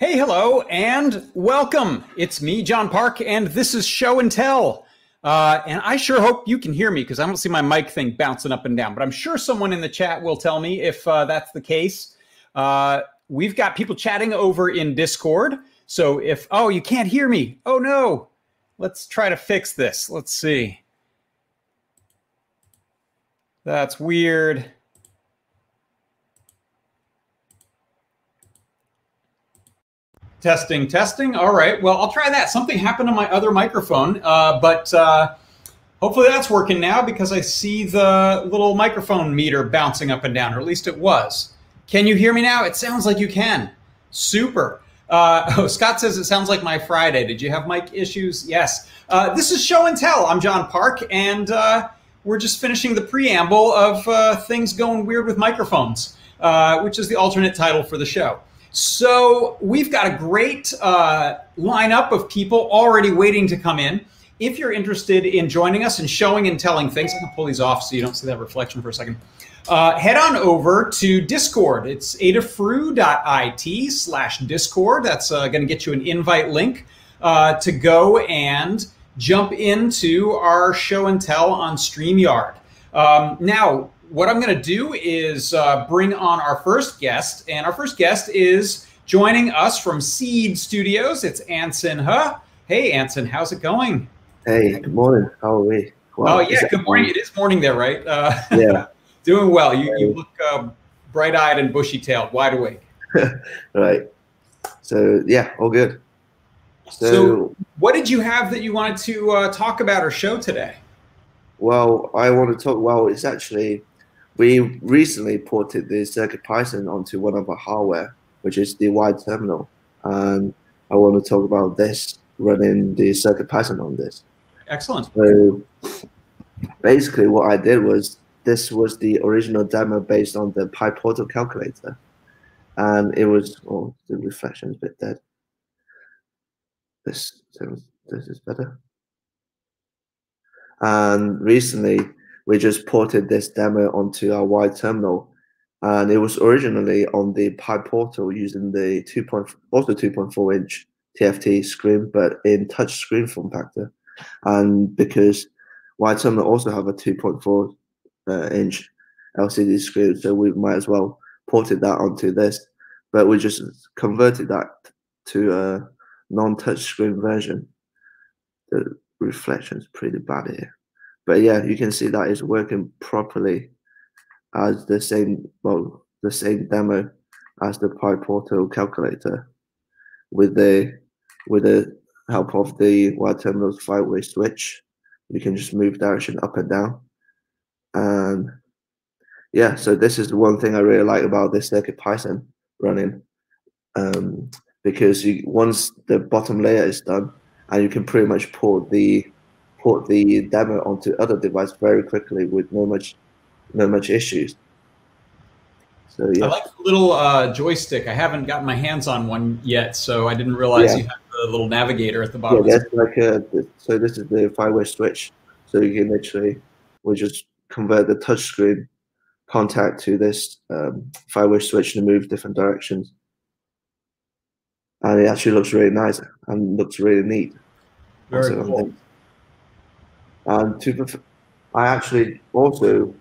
Hey, hello, and welcome. It's me, John Park, and this is Show and Tell. Uh, and I sure hope you can hear me because I don't see my mic thing bouncing up and down, but I'm sure someone in the chat will tell me if uh, that's the case. Uh, we've got people chatting over in Discord. So if, oh, you can't hear me. Oh, no. Let's try to fix this. Let's see. That's weird. Testing, testing. All right. Well, I'll try that. Something happened to my other microphone, uh, but uh, hopefully that's working now because I see the little microphone meter bouncing up and down, or at least it was. Can you hear me now? It sounds like you can. Super. Uh, oh, Scott says it sounds like my Friday. Did you have mic issues? Yes. Uh, this is Show and Tell. I'm John Park, and uh, we're just finishing the preamble of uh, things going weird with microphones, which is the alternate title for the show. So we've got a great uh, lineup of people already waiting to come in. If you're interested in joining us and showing and telling things, I can pull these off so you don't see that reflection for a second. Uh, head on over to Discord. It's adafru.it slash Discord. That's uh, going to get you an invite link uh, to go and jump into our show and tell on StreamYard. Um, now, what I'm going to do is uh, bring on our first guest, and our first guest is joining us from Seeed Studios. It's Anson Huh. Hey, Anson, how's it going? Hey, good morning. How are we? Wow. Oh yeah, good morning. It is morning there, right? Uh, yeah. doing well. You, you look uh, bright-eyed and bushy-tailed, wide awake. right. So yeah, all good. So, so, what did you have that you wanted to uh, talk about or show today? Well, I want to talk. Well, it's actually we recently ported the Circuit Python onto one of our hardware, which is the Wio terminal. And I want to talk about this running the Circuit Python on this. Excellent. So basically what I did was this was the original demo based on the Pi PyPortal calculator. And it was, oh, the reflection is a bit dead. This, this is better. And recently we just ported this demo onto our Wio terminal. And it was originally on the PyPortal using the 2. Also 2.4 inch TFT screen, but in touch screen form factor. And because Wio terminal also have a 2.4 uh, inch LCD screen, so we might as well ported that onto this. But we just converted that to a non-touch screen version. The reflection is pretty bad here but yeah, you can see that is working properly as the same well the same demo as the PyPortal calculator with the with the help of the Wio terminals five-way switch. You can just move direction up and down. And yeah, so this is the one thing I really like about this circuit Python running. Um, because you once the bottom layer is done and you can pretty much port the port the demo onto other device very quickly with no much no much issues. So yeah. I like the little uh, joystick. I haven't gotten my hands on one yet, so I didn't realize yeah. you have the little navigator at the bottom. Yeah, that's like a, so this is the five-way switch. So you can literally we just convert the touchscreen contact to this um, five-way switch to move different directions. And it actually looks really nice and looks really neat. Very cool. And to, I actually also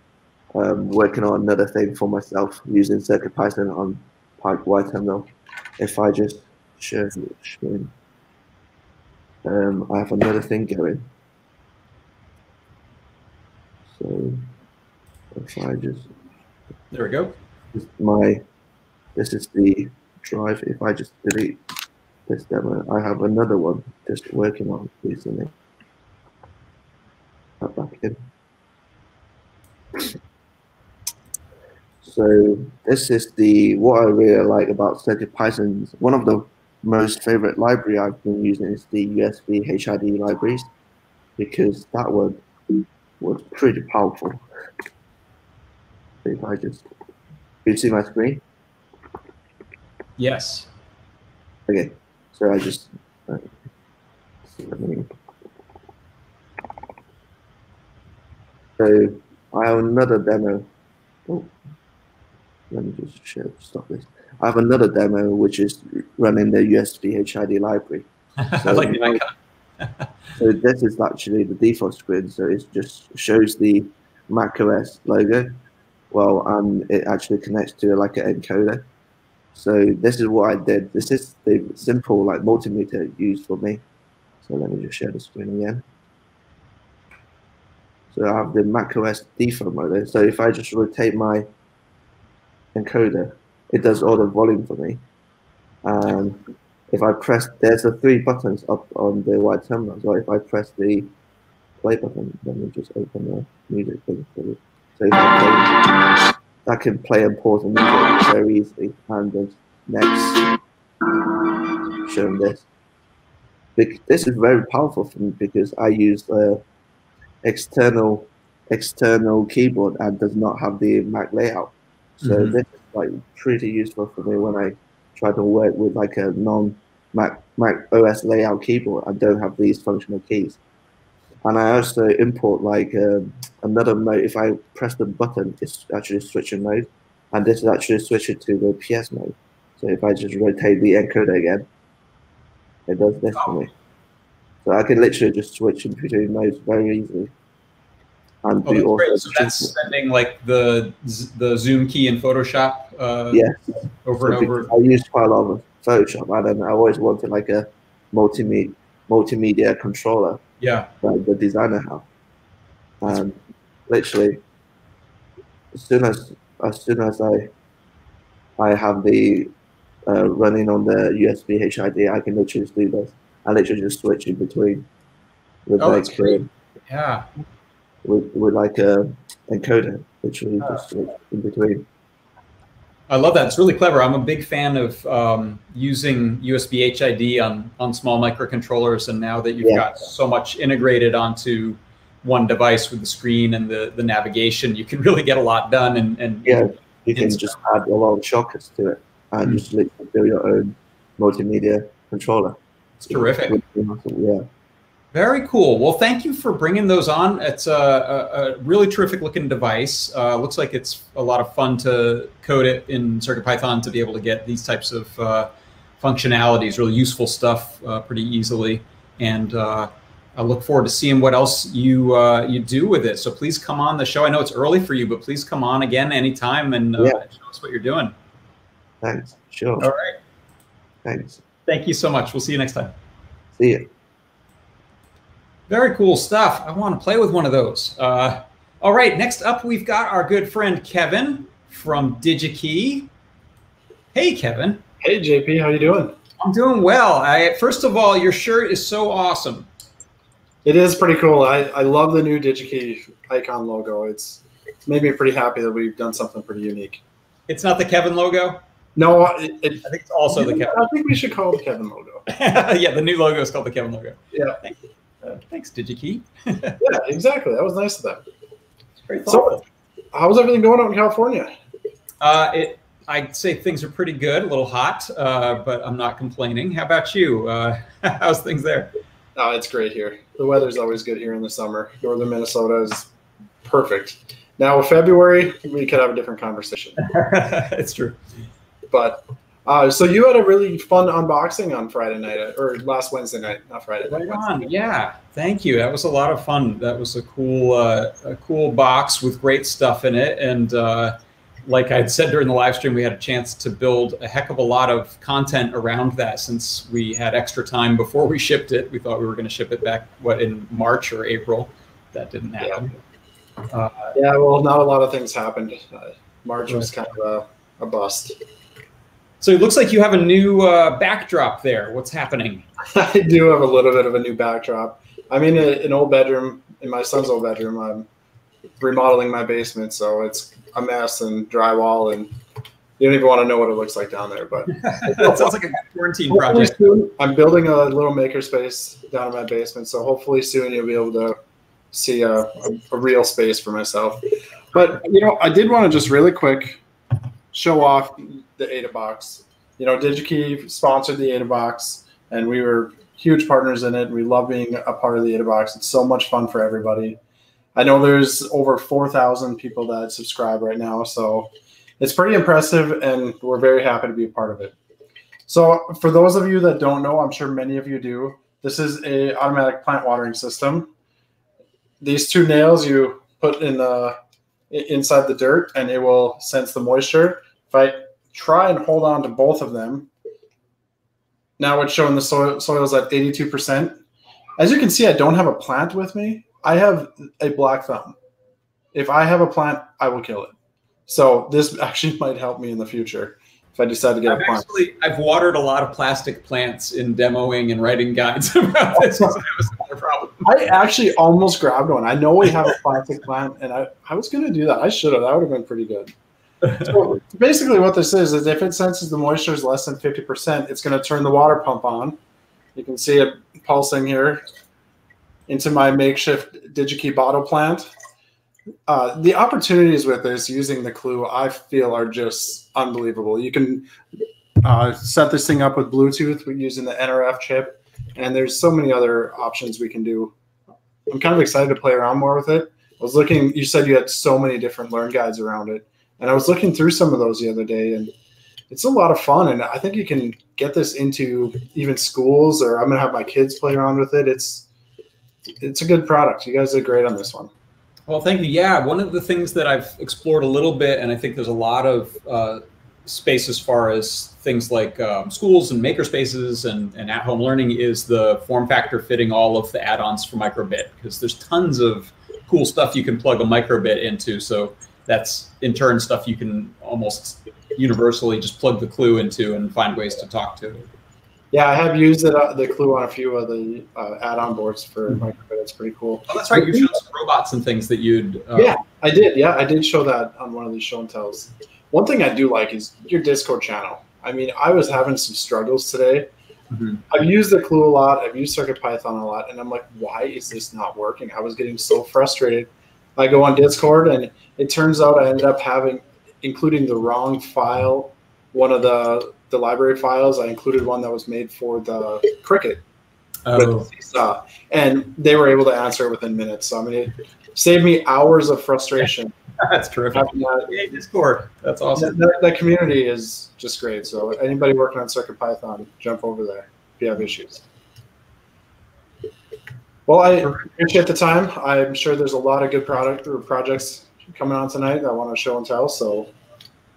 um, working on another thing for myself using CircuitPython on Pipe Y terminal. If I just share the screen, um, I have another thing going. So if I just there we go. My this is the drive. If I just delete this demo, I have another one just working on recently back. So this is the what I really like about CircuitPython. One of the most favorite library I've been using is the USB HID libraries because that one was pretty powerful. If I just, you see my screen? Yes. Okay, so I just uh, let me So I have another demo. Oh. let me just share stop this. I have another demo which is running the USB HID library. So, like so this is actually the default screen. So it just shows the Mac OS logo, well, and it actually connects to like an encoder. So this is what I did. This is the simple like multimeter used for me. So let me just share the screen again. So I have the Mac OS default mode. So if I just rotate my encoder, it does all the volume for me. And if I press, there's the three buttons up on the Wio terminal. So if I press the play button, let me just open the music thing for. So I play, can play and pause the music very easily. And the next, showing this. This is very powerful for me because I use a external external keyboard and does not have the Mac layout. So mm-hmm. this is like pretty useful for me when I try to work with like a non Mac Mac OS layout keyboard. I don't have these functional keys. And I also import like um, another mode. If I press the button, it's actually switching mode, and this is actually switching to the PS mode. So if I just rotate the encoder again, it does this for me. So I can literally just switch in between modes very easily. And oh, do that's So that's sending like the the zoom key in Photoshop. Uh, yes. Over so and over. I use quite a lot of Photoshop, and I always wanted like a multimedia multimedia controller. Yeah. Like the designer have. And literally, as soon as as soon as I I have the uh, running on the USB HID, I can literally just do this. I literally just switch in between with oh, like uh, yeah with, with like a encoder, literally uh, just switch in between. I love that. It's really clever. I'm a big fan of um, using USB HID on on small microcontrollers, and now that you've yeah. got so much integrated onto one device with the screen and the the navigation, you can really get a lot done. And, and yeah, you can just add a lot of shortcuts to it and mm-hmm. just literally build your own multimedia controller. It's terrific. Yeah. Very cool. Well, thank you for bringing those on. It's a, a, a really terrific looking device. Uh, looks like it's a lot of fun to code it in CircuitPython to be able to get these types of uh, functionalities, really useful stuff uh, pretty easily. And uh, I look forward to seeing what else you uh, you do with it. So please come on the show. I know it's early for you, but please come on again anytime and uh, yeah. show us what you're doing. Thanks. Sure. All right. Thanks. Thank you so much. We'll see you next time. See you. Very cool stuff. I want to play with one of those. Uh, all right, next up, we've got our good friend Kevin from DigiKey. Hey, Kevin. Hey, JP. How you doing? I'm doing well. I, first of all, your shirt is so awesome. It is pretty cool. I, I love the new DigiKey icon logo. It's made me pretty happy that we've done something pretty unique. It's not the Kevin logo? No, it, it, I think it's also the Kevin. I think we should call it the Kevin logo. yeah, the new logo is called the Kevin logo. Yeah. Uh, thanks, DigiKey. yeah, exactly. That was nice of them. Very thoughtful. So, how's everything going out in California? Uh, it, I'd say things are pretty good. A little hot, uh, but I'm not complaining. How about you? Uh, how's things there? Oh, it's great here. The weather's always good here in the summer. Northern Minnesota is perfect. Now, February, we could have a different conversation. it's true. But uh, so you had a really fun unboxing on Friday night uh, or last Wednesday night, not Friday. Right on. Yeah. Thank you. That was a lot of fun. That was a cool, uh, a cool box with great stuff in it. And uh, like I had said during the live stream, we had a chance to build a heck of a lot of content around that since we had extra time before we shipped it. We thought we were going to ship it back what in March or April. That didn't happen. Yeah. Uh, yeah well, not a lot of things happened. Uh, March was kind of a, a bust. So it looks like you have a new uh, backdrop there. What's happening? I do have a little bit of a new backdrop. I'm in a, an old bedroom, in my son's old bedroom. I'm remodeling my basement, so it's a mess and drywall, and you don't even want to know what it looks like down there. But it sounds like a quarantine project. Soon, I'm building a little makerspace down in my basement, so hopefully soon you'll be able to see a, a, a real space for myself. But you know, I did want to just really quick show off the AdaBox. You know, DigiKey sponsored the AdaBox, and we were huge partners in it. We love being a part of the AdaBox. It's so much fun for everybody. I know there's over 4,000 people that subscribe right now. So it's pretty impressive, and we're very happy to be a part of it. So, for those of you that don't know, I'm sure many of you do. This is a automatic plant watering system. These two nails you put in the inside the dirt, and it will sense the moisture. If I try and hold on to both of them, now it's showing the soil soil's at 82%. As you can see, I don't have a plant with me. I have a black thumb. If I have a plant, I will kill it. So this actually might help me in the future if I decide to get I've a plant. Actually, I've watered a lot of plastic plants in demoing and writing guides about this. so that was not problem. I actually almost grabbed one. I know we have a plastic plant, and I, I was going to do that. I should have. That would have been pretty good. So basically, what this is is if it senses the moisture is less than 50%, it's going to turn the water pump on. You can see it pulsing here into my makeshift DigiKey bottle plant. Uh, the opportunities with this using the Clue, I feel, are just unbelievable. You can uh, set this thing up with Bluetooth using the NRF chip, and there's so many other options we can do. I'm kind of excited to play around more with it. I was looking, you said you had so many different learn guides around it, and I was looking through some of those the other day, and it's a lot of fun. And I think you can get this into even schools, or I'm to have my kids play around with it. It's it's a good product. You guys did great on this one. Well, thank you. Yeah, one of the things that I've explored a little bit, and I think there's a lot of uh, space as far as things like um, schools and maker spaces and, and at home learning is the form factor fitting all of the add-ons for microbit because there's tons of cool stuff you can plug a microbit into. So that's in turn stuff you can almost universally just plug the clue into and find ways to talk to. Yeah, I have used it, uh, the Clue on a few of the uh, add-on boards for mm-hmm. microbit. It's pretty cool. Oh, that's right. You showed some robots and things that you'd. Uh, yeah, I did. Yeah, I did show that on one of these show and tells. One thing I do like is your Discord channel. I mean, I was having some struggles today. Mm-hmm. I've used the Clue a lot. I've used Circuit Python a lot, and I'm like, why is this not working? I was getting so frustrated. I go on Discord, and it turns out I ended up having including the wrong file. One of the the library files, I included one that was made for the Crickit oh. with Seesaw, and they were able to answer it within minutes. So I mean, it saved me hours of frustration. That's terrific. That, Yay, Discord. That's awesome. That, that, community is just great. So anybody working on Circuit Python, jump over there if you have issues. Well, I appreciate the time. I'm sure there's a lot of good product or projects coming on tonight that I want to show and tell. So,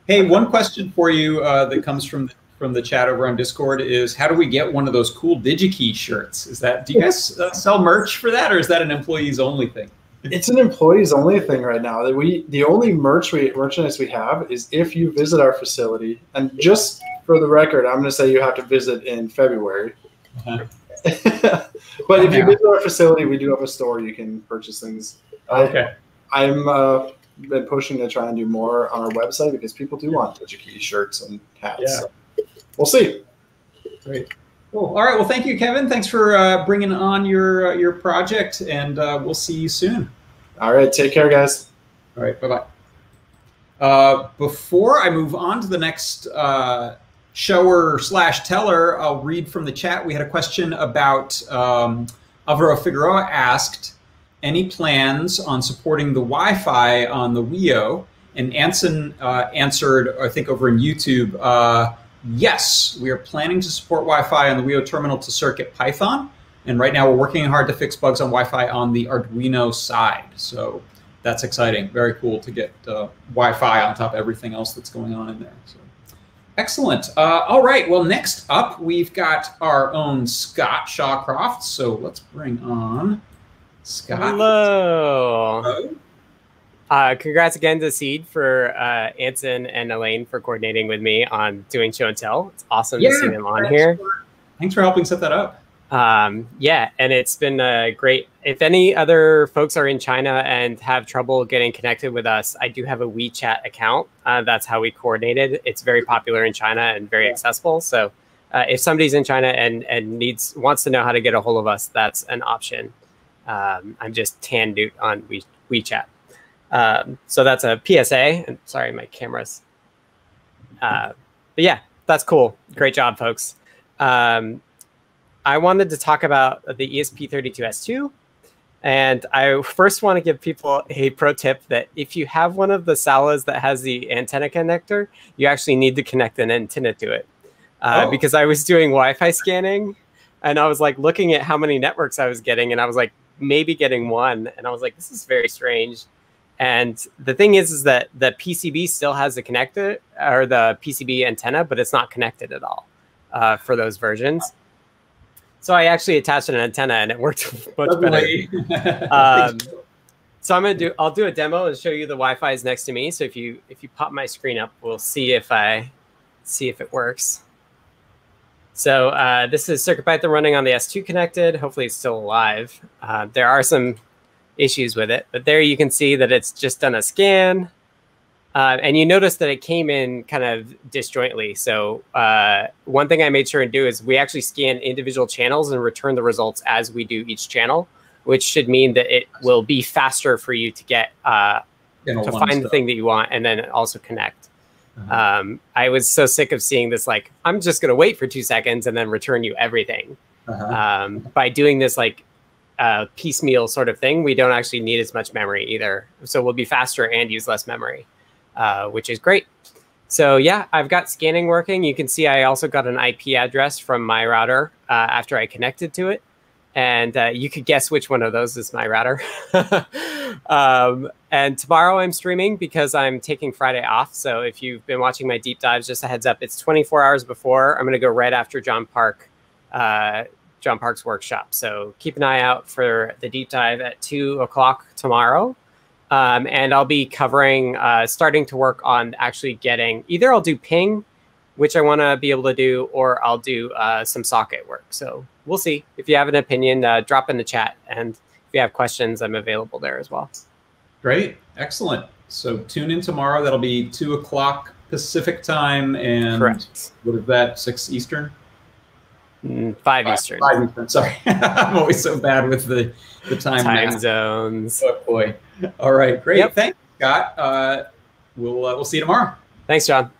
hey, one question for you uh, that comes from the from the chat over on Discord is how do we get one of those cool DigiKey shirts? Is that do you guys uh, sell merch for that, or is that an employees only thing? It's an employees only thing right now. That We the only merch we merchandise we have is if you visit our facility, and just for the record, I'm going to say you have to visit in February. Uh-huh. But oh, if you visit our facility, we do have a store you can purchase things. Okay. I, I'm uh, been pushing to try and do more on our website because people do want DigiKey shirts and hats. Yeah. So we'll see. Great. Cool. All right. Well, thank you, Kevin. Thanks for uh, bringing on your uh, your project, and uh, we'll see you soon. All right. Take care, guys. All right. Bye bye. Uh, before I move on to the next uh, shower slash teller, I'll read from the chat. We had a question about um, Alvaro Figueroa asked any plans on supporting the Wi-Fi on the Wio, and Anson uh, answered, I think, over in YouTube Yes, we are planning to support Wi-Fi on the Wio terminal to Circuit Python. And right now we're working hard to fix bugs on Wi-Fi on the Arduino side. So that's exciting. Very cool to get uh, Wi-Fi on top of everything else that's going on in there. So excellent. Uh, all right. Well, next up, we've got our own Scott Shawcroft. So let's bring on Scott. Hello. Hello. Uh, congrats again to Seeed for uh, Anson and Elaine for coordinating with me on doing show and tell. It's awesome yeah, to see them on here. For, thanks for helping set that up. Um, yeah, and it's been uh, great. If any other folks are in China and have trouble getting connected with us, I do have a WeChat account. Uh, that's how we coordinated. It's very popular in China and very yeah. accessible. So uh, if somebody's in China and and needs wants to know how to get a hold of us, that's an option. Um, I'm just Tan Dude on we, WeChat. Um, so that's a PSA. And sorry, my camera's. Uh, but yeah, that's cool. Great job, folks. Um, I wanted to talk about the ESP32S2 And I first want to give people a pro tip that if you have one of the Saolas that has the antenna connector, you actually need to connect an antenna to it. Uh, oh. Because I was doing Wi Fi scanning and I was like looking at how many networks I was getting, and I was like maybe getting one. And I was like, this is very strange. And the thing is, is that the PCB still has the connector or the PCB antenna, but it's not connected at all uh, for those versions. So I actually attached an antenna and it worked much better. um, so I'm gonna do. I'll do a demo and show you the Wi-Fi is next to me. So if you if you pop my screen up, we'll see if I see if it works. So uh, this is CircuitPython running on the S2 connected. Hopefully it's still alive. Uh, there are some issues with it. But there you can see that it's just done a scan. Uh, and you notice that it came in kind of disjointly. So uh, one thing I made sure and do is we actually scan individual channels and return the results as we do each channel, which should mean that it will be faster for you to get uh, to find stuff. the thing that you want and then also connect. Uh-huh. Um, I was so sick of seeing this like I'm just going to wait for two seconds and then return you everything. Uh-huh. Um, by doing this like uh, piecemeal sort of thing, we don't actually need as much memory either. So we'll be faster and use less memory, uh, which is great. So yeah, I've got scanning working. You can see I also got an IP address from my router uh, after I connected to it. And uh, you could guess which one of those is my router. um, and tomorrow I'm streaming because I'm taking Friday off. So if you've been watching my deep dives, just a heads up, it's 24 hours before. I'm going to go right after John Park uh, John Park's workshop. So keep an eye out for the deep dive at two o'clock tomorrow. Um, and I'll be covering, uh, starting to work on actually getting either I'll do ping, which I want to be able to do, or I'll do uh, some socket work. So we'll see. If you have an opinion, uh, drop in the chat. And if you have questions, I'm available there as well. Great. Excellent. So tune in tomorrow. That'll be two o'clock Pacific time. And Correct. what is that, six Eastern? Mm, five, Eastern. Five Eastern. Sorry, I'm always so bad with the the time time zones. Oh boy. All right, great. Yep. Thanks, Scott. Uh, we'll uh, we'll see you tomorrow. Thanks, John.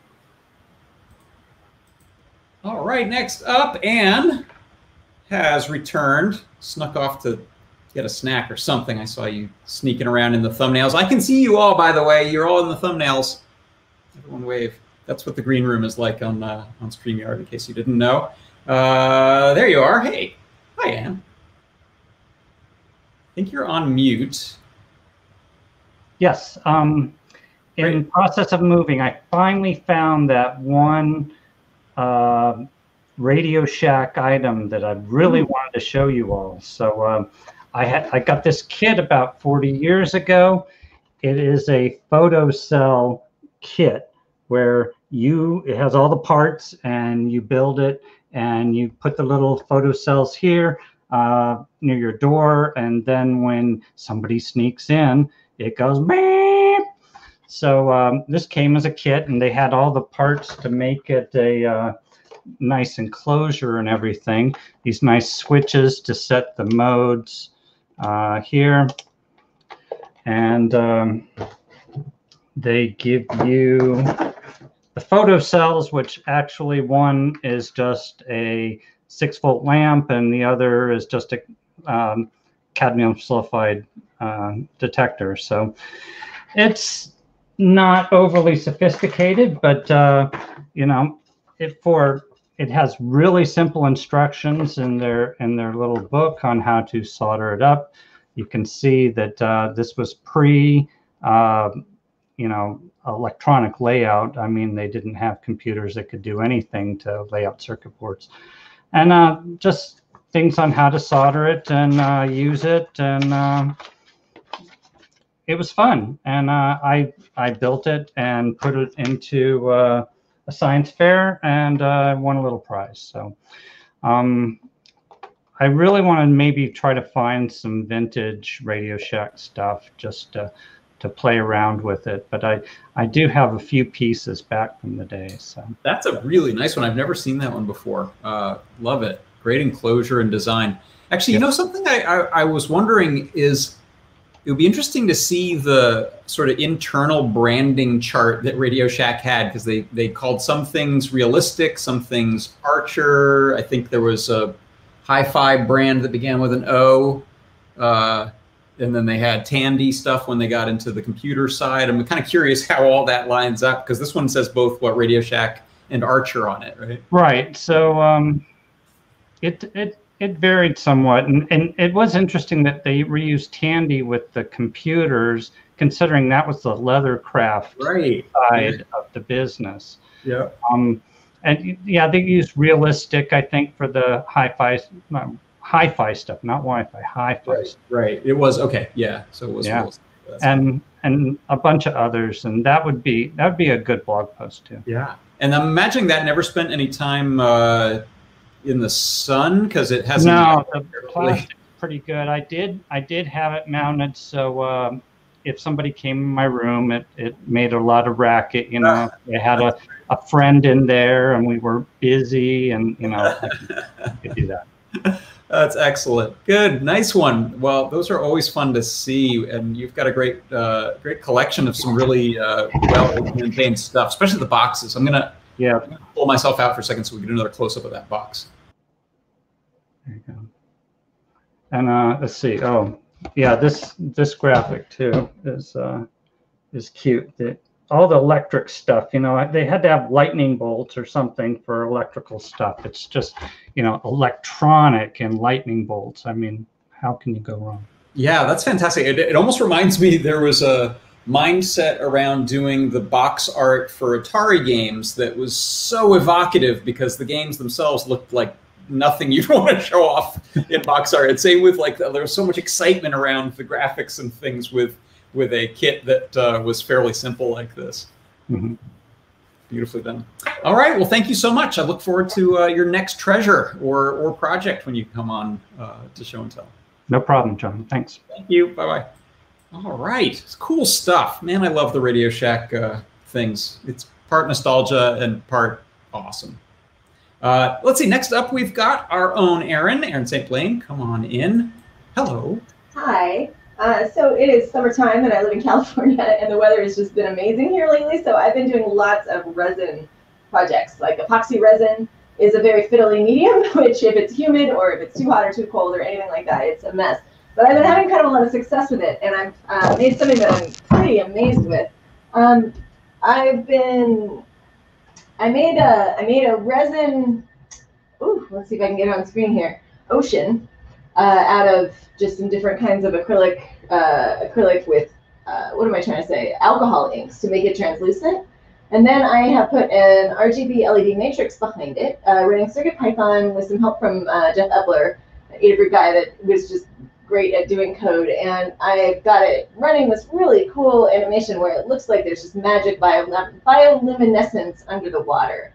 All right, next up, Anne has returned, snuck off to get a snack or something. I saw you sneaking around in the thumbnails. I can see you all, by the way. You're all in the thumbnails. Everyone wave. That's what the green room is like on uh, on StreamYard, in case you didn't know. Uh, there you are. Hey. Hi, Anne. I think you're on mute. Yes. Um, in process of moving, I finally found that one uh, Radio Shack item that I really mm. wanted to show you all. So um, I had I got this kit about 40 years ago. It is a photocell kit where you it has all the parts and you build it and you put the little photocells here uh, near your door, and then when somebody sneaks in, it goes beep. So um, this came as a kit, and they had all the parts to make it a uh, nice enclosure and everything. These nice switches to set the modes uh, here, and um, they give you the photocells, which actually one is just a six volt lamp and the other is just a um, cadmium sulfide uh, detector. So it's not overly sophisticated, but uh, you know, it for it has really simple instructions in their in their little book on how to solder it up. You can see that uh, this was pre, uh, you know, electronic layout. I mean, they didn't have computers that could do anything to lay out circuit boards. And uh, just things on how to solder it and uh, use it. And uh, it was fun. And uh, I, I built it and put it into uh, a science fair and uh, won a little prize. So um, I really want to maybe try to find some vintage Radio Shack stuff just to to play around with it. But I, I do have a few pieces back from the day. So that's a really nice one. I've never seen that one before. Uh, love it. Great enclosure and design. Actually, you know something I, I, I was wondering is it would be interesting to see the sort of internal branding chart that Radio Shack had because they they called some things realistic, some things Archer. I think there was a hi-fi brand that began with an O. Uh, and then they had Tandy stuff when they got into the computer side. I'm kind of curious how all that lines up because this one says both what Radio Shack and Archer on it, right? Right. So um, it it it varied somewhat, and and it was interesting that they reused Tandy with the computers, considering that was the leathercraft right. side yeah. of the business. Yeah. Um, and yeah, they used realistic, I think, for the hi-fi. Um, hi-fi stuff, not Wi-Fi, hi-fi. Right, right. It was okay. Yeah. So it was. Yeah. And and a bunch of others, and that would be that would be a good blog post too. Yeah. And I'm imagining that never spent any time uh, in the sun because it hasn't. No, the pretty good. I did I did have it mounted so um, if somebody came in my room, it, it made a lot of racket. You know, I had a, a friend in there and we were busy, and you know, I could, I could do that. That's excellent. Good, nice one. Well, those are always fun to see, and you've got a great, uh, great collection of some really uh, well maintained stuff, especially the boxes. I'm gonna, yeah, I'm gonna pull myself out for a second so we get another close up of that box. There you go. And uh, let's see. Oh, yeah, this this graphic too is uh, is cute. All the electric stuff, you know, they had to have lightning bolts or something for electrical stuff. It's just, you know, electronic and lightning bolts. I mean, how can you go wrong? Yeah, that's fantastic. It, it almost reminds me there was a mindset around doing the box art for Atari games that was so evocative because the games themselves looked like nothing you'd want to show off in box art. And same with like there was so much excitement around the graphics and things with with a kit that uh, was fairly simple like this. Mm-hmm. Beautifully done. All right. Well, thank you so much. I look forward to uh, your next treasure or or project when you come on uh, to show and tell. No problem, John. Thanks. Thank you. Bye bye. All right. It's cool stuff, man. I love the Radio Shack uh, things. It's part nostalgia and part awesome. Uh, let's see. Next up, we've got our own Erin, Erin St. Blaine. Come on in. Hello. Hi. Uh, so it is summertime and I live in California and the weather has just been amazing here lately. So I've been doing lots of resin projects. Like epoxy resin is a very fiddly medium, which if it's humid or if it's too hot or too cold or anything like that, it's a mess. But I've been having kind of a lot of success with it and I've uh, made something that I'm pretty amazed with. Um, I've been, I made a, I made a resin, ooh, let's see if I can get it on screen here, ocean uh, out of just some different kinds of acrylic, uh, acrylic with, uh, what am I trying to say, alcohol inks to make it translucent. And then I have put an RGB LED matrix behind it, uh, running CircuitPython with some help from uh, Jeff Epler, an Adafruit guy that was just great at doing code. And I got it running this really cool animation where it looks like there's just magic bioluminescence under the water.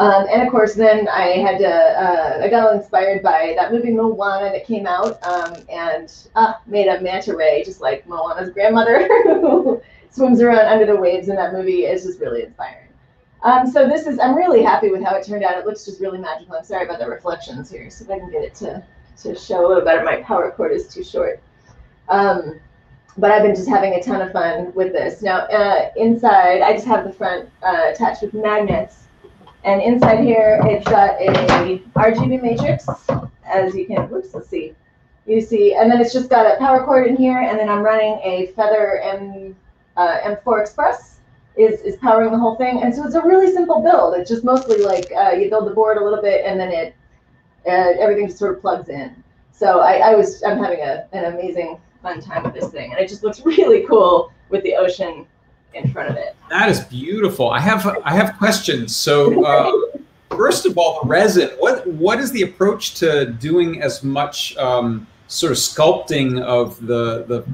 Um, and of course, then I had to, uh, I got inspired by that movie Moana that came out um, and uh, made a manta ray, just like Moana's grandmother who swims around under the waves in that movie is just really inspiring. Um, so this is, I'm really happy with how it turned out. It looks just really magical. I'm sorry about the reflections here. So if I can get it to, to show a little better, my power cord is too short. Um, but I've been just having a ton of fun with this. Now, uh, inside, I just have the front uh, attached with magnets and inside here, it's got a RGB matrix, as you can, whoops, let's see. You see, and then it's just got a power cord in here, and then I'm running a Feather M, uh, M4 Express is, is powering the whole thing. And so it's a really simple build. It's just mostly like uh, you build the board a little bit, and then it uh, everything just sort of plugs in. So I, I was, I'm having a, an amazing fun time with this thing, and it just looks really cool with the ocean in front of it. That is beautiful. I have I have questions. So uh, first of all, the resin. What what is the approach to doing as much um, sort of sculpting of the the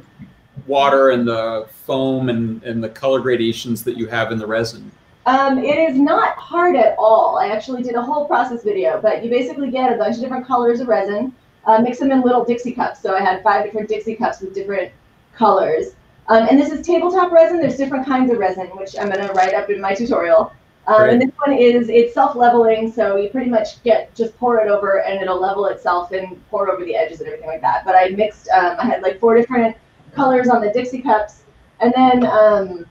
water and the foam and, and the color gradations that you have in the resin? Um, it is not hard at all. I actually did a whole process video, but you basically get a bunch of different colors of resin, uh, mix them in little Dixie cups. So I had five different Dixie cups with different colors. Um, and this is tabletop resin. There's different kinds of resin, which I'm going to write up in my tutorial. Um, and this one is, it's self-leveling, so you pretty much get, just pour it over and it'll level itself and pour over the edges and everything like that. But I mixed, um, I had like four different colors on the Dixie cups, and then um,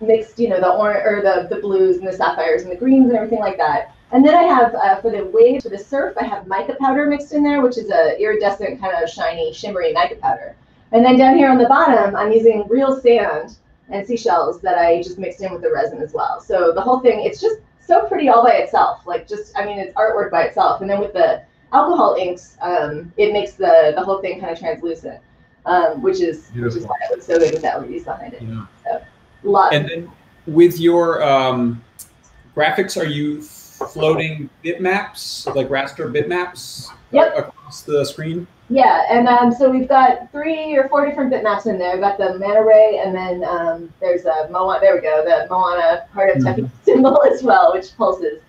mixed, you know, the orange, or the, the blues and the sapphires and the greens and everything like that. And then I have, uh, for the waves, for the surf, I have mica powder mixed in there, which is a iridescent kind of shiny, shimmery mica powder. And then down here on the bottom, I'm using real sand and seashells that I just mixed in with the resin as well. So the whole thing, it's just so pretty all by itself. Like just, I mean, it's artwork by itself. And then with the alcohol inks, um, it makes the, the whole thing kind of translucent, um, which is which is why it looks so good with that LEDs behind it. Yeah. So. And then with your um, graphics, are you floating bitmaps, like raster bitmaps Yep. across the screen? Yeah, and um, so we've got three or four different bitmaps in there. We've got the manta ray, and then um, there's a Moana. There we go, the Moana heart of Te Fiti symbol as well, which pulses.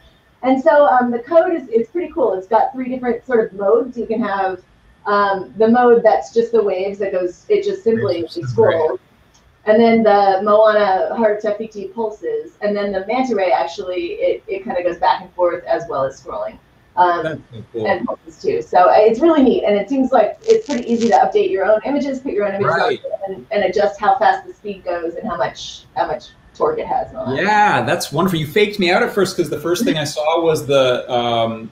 And so um, the code is, is pretty cool. It's got three different sort of modes. You can have um, the mode that's just the waves that goes. It just simply scrolls. And then the Moana heart of Te Fiti pulses, and then the manta ray actually it, it kind of goes back and forth as well as scrolling. Um, cool. and pulses too. So uh, it's really neat, and it seems like it's pretty easy to update your own images, put your own images, Right. and, and adjust how fast the speed goes and how much how much torque it has. That. Yeah, that's wonderful. You faked me out at first because the first thing I saw was the um,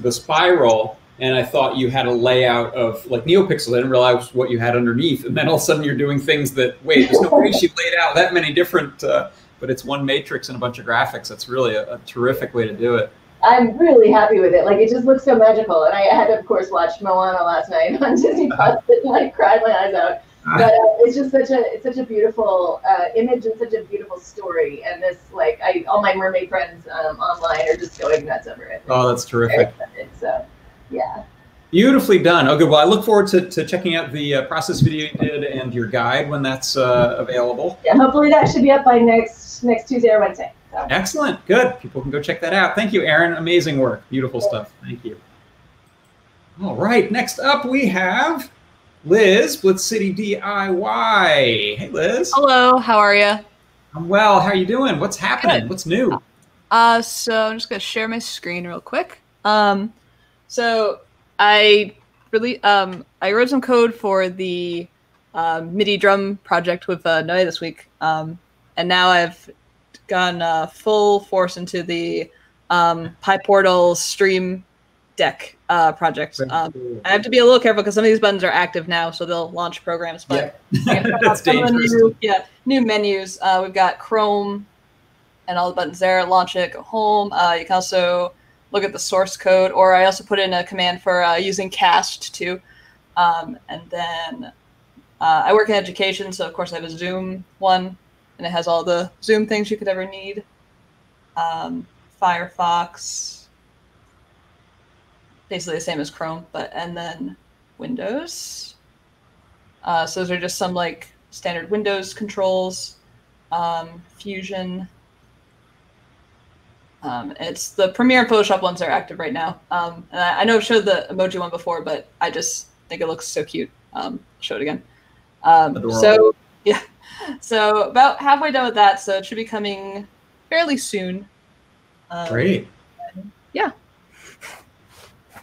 the spiral, and I thought you had a layout of like NeoPixel. I didn't realize what you had underneath, and then all of a sudden you're doing things that wait, there's no way she laid out that many different. Uh, but it's one matrix and a bunch of graphics. That's really a, a terrific way to do it. I'm really happy with it. Like it just looks so magical, and I had of course watched Moana last night on Disney Plus and like cried my eyes out. But uh, it's just such a it's such a beautiful uh, image and such a beautiful story. And this like I all my mermaid friends um, online are just going nuts over it. Oh, that's terrific. excited. So yeah. Beautifully done. Okay, well, I look forward to, to checking out the uh, process video you did and your guide when that's uh, available. Yeah, hopefully that should be up by next next Tuesday or Wednesday. Excellent. Good. People can go check that out. Thank you, Erin. Amazing work. Beautiful stuff. Thank you. All right. Next up, we have Liz, Blitz City DIY. Hey, Liz. Hello, how are you? I'm well. How are you doing? What's happening? Good. What's new? Uh, so I'm just gonna share my screen real quick. Um, so I really um I wrote some code for the um, MIDI drum project with uh, Noe this week, um, and now I've gone uh, full force into the um, PyPortal stream deck uh, project. Um, I have to be a little careful because some of these buttons are active now, so they'll launch programs. But Yeah. That's some of the dangerous. New, yeah, new menus. Uh, we've got Chrome and all the buttons there. Launch it, go home. Uh, you can also look at the source code, or I also put in a command for uh, using cast too. Um, and then uh, I work in education, so of course I have a Zoom one, and it has all the Zoom things you could ever need. Um, Firefox, basically the same as Chrome, but and then Windows. Uh, so those are just some like standard Windows controls. Um, Fusion. Um, it's the Premiere and Photoshop ones are active right now. Um, and I, I know I've showed the emoji one before, but I just think it looks so cute. Um, show it again. Um, so yeah, so about halfway done with that. So it should be coming fairly soon. Um, Great. Yeah.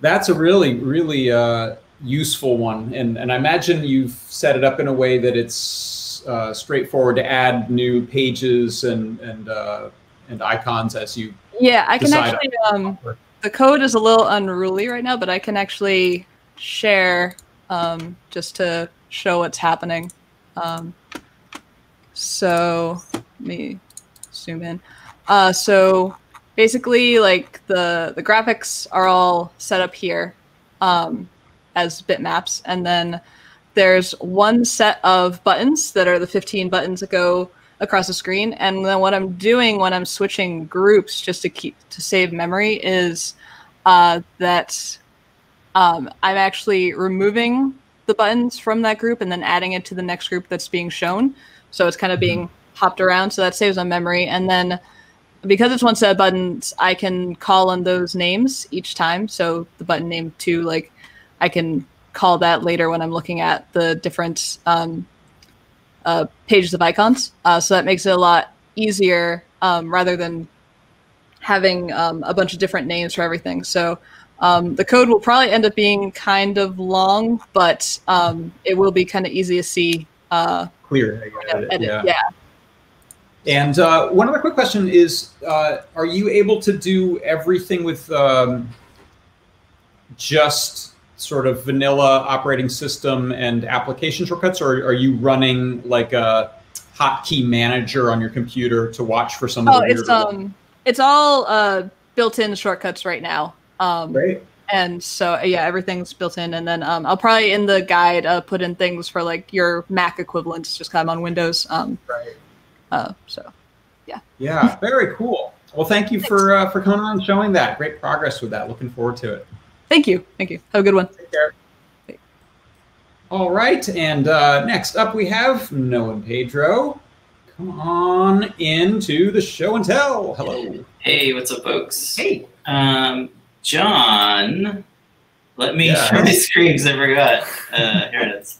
That's a really, really uh, useful one. And, and I imagine you've set it up in a way that it's uh, straightforward to add new pages and, and, uh, and icons as you Yeah, I can actually. Um, the code is a little unruly right now, but I can actually share um, just to show what's happening. Um, so let me zoom in. Uh, so basically, like the the graphics are all set up here um, as bitmaps, and then there's one set of buttons that are the 15 buttons that go across the screen. And then what i'm doing when i'm switching groups just to keep to save memory is uh, that um, i'm actually removing the buttons from that group and then adding it to the next group that's being shown so it's kind of being hopped around so that saves on memory and then because it's one set of buttons i can call on those names each time so the button name two like i can call that later when i'm looking at the different um, uh, pages of icons. Uh, so that makes it a lot easier um, rather than having um, a bunch of different names for everything. So um, the code will probably end up being kind of long, but um, it will be kind of easy to see. Uh, clear. edit. Yeah. yeah. And uh, one other quick question is: uh, Are you able to do everything with um, just sort of vanilla operating system and application shortcuts, or are you running like a hotkey manager on your computer to watch for some of Oh, the it's um, it's all uh, built-in shortcuts right now. Um, Great. And so yeah, everything's built in. And then um, I'll probably in the guide uh, put in things for like your Mac equivalents, just kind of on Windows. Um, Right. uh, so Yeah, yeah very cool. Well, thank you for uh, for coming on and showing that. Great progress with that. Looking forward to it. thank you, thank you. Have a good one. Take care. All right, and uh, next up we have Noah and Pedro. Come on into the show and tell. Hello. Hey, what's up, folks? Hey. Um, John, let me Yeah. share my screen because I forgot. Uh, here it is.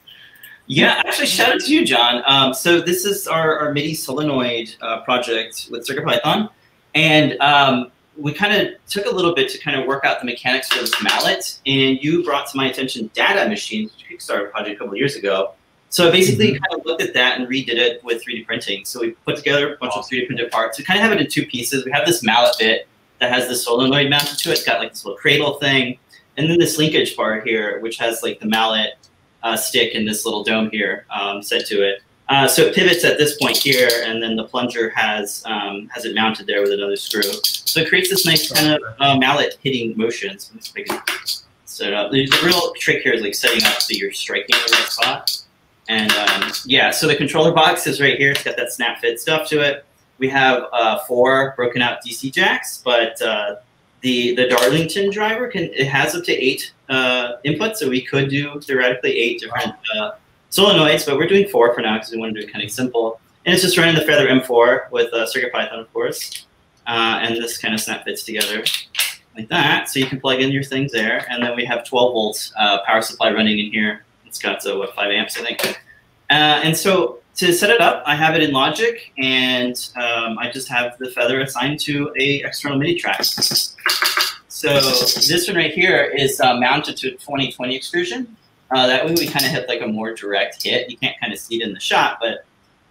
Yeah, actually, shout out to you, John. Um, so this is our, our MIDI solenoid uh, project with CircuitPython, and um, we kind of took a little bit to kind of work out the mechanics for this mallet, and you brought to my attention Data Machines, which we started a project a couple years ago. So I basically kind of looked at that and redid it with 3D printing. So we put together a bunch of 3D printed parts. We kind of have it in two pieces. We have this mallet bit that has the solenoid mounted to it. It's got like this little cradle thing, and then this linkage bar here, which has like the mallet uh, stick and this little dome here um, set to it. Uh, so it pivots at this point here, and then the plunger has um, has it mounted there with another screw. So it creates this nice kind of uh, mallet hitting motion. So let's it set up. The the real trick here is like setting up so you're striking the right spot. And um, yeah, so the controller box is right here. It's got that snap fit stuff to it. We have uh, four broken out DC jacks, but uh, the the Darlington driver can it has up to eight uh, inputs, so we could do theoretically eight different uh, solenoids, but we're doing four for now because we want to do it kind of simple. And it's just running the Feather M4 with uh, CircuitPython, of course, uh, and this kind of snap fits together like that. So you can plug in your things there, and then we have 12 volts uh, power supply running in here. It's got uh, what five amps, I think. And so to set it up, I have it in Logic, and um, I just have the feather assigned to a external MIDI track. So this one right here is uh, mounted to a 2020 extrusion. Uh, that way we kind of hit like a more direct hit. You can't kind of see it in the shot, but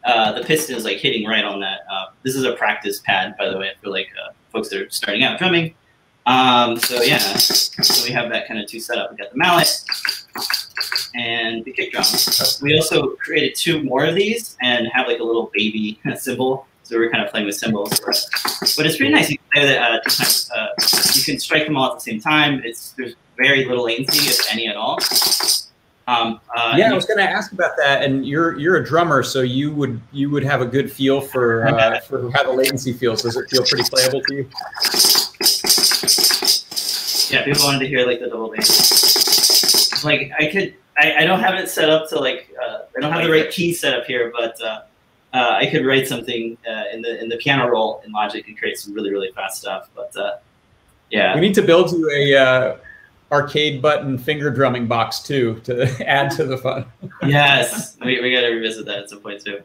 uh, the piston is like hitting right on that. Uh, this is a practice pad, by the way, for like uh, folks that are starting out drumming. Um, so yeah, so we have that kind of two setup. We got the mallet and the kick drum. We also created two more of these and have like a little baby cymbal. So we're kind of playing with cymbals. but it's pretty nice. You can play that uh, two times. Uh, you can strike them all at the same time. It's there's very little latency, if any at all. Um, uh, yeah, I was going to ask about that, and you're you're a drummer, so you would you would have a good feel for uh, for how the latency feels. Does it feel pretty playable to you? Yeah, people wanted to hear like the double bass. Like I could, I, I don't have it set up to like, uh, I don't have the right key set up here, but uh, uh, I could write something uh, in the in the piano roll in Logic and create some really really fast stuff. But uh, yeah. We need to build you a uh, arcade button finger drumming box too to add to the fun. yes, we, we got to revisit that at some point too.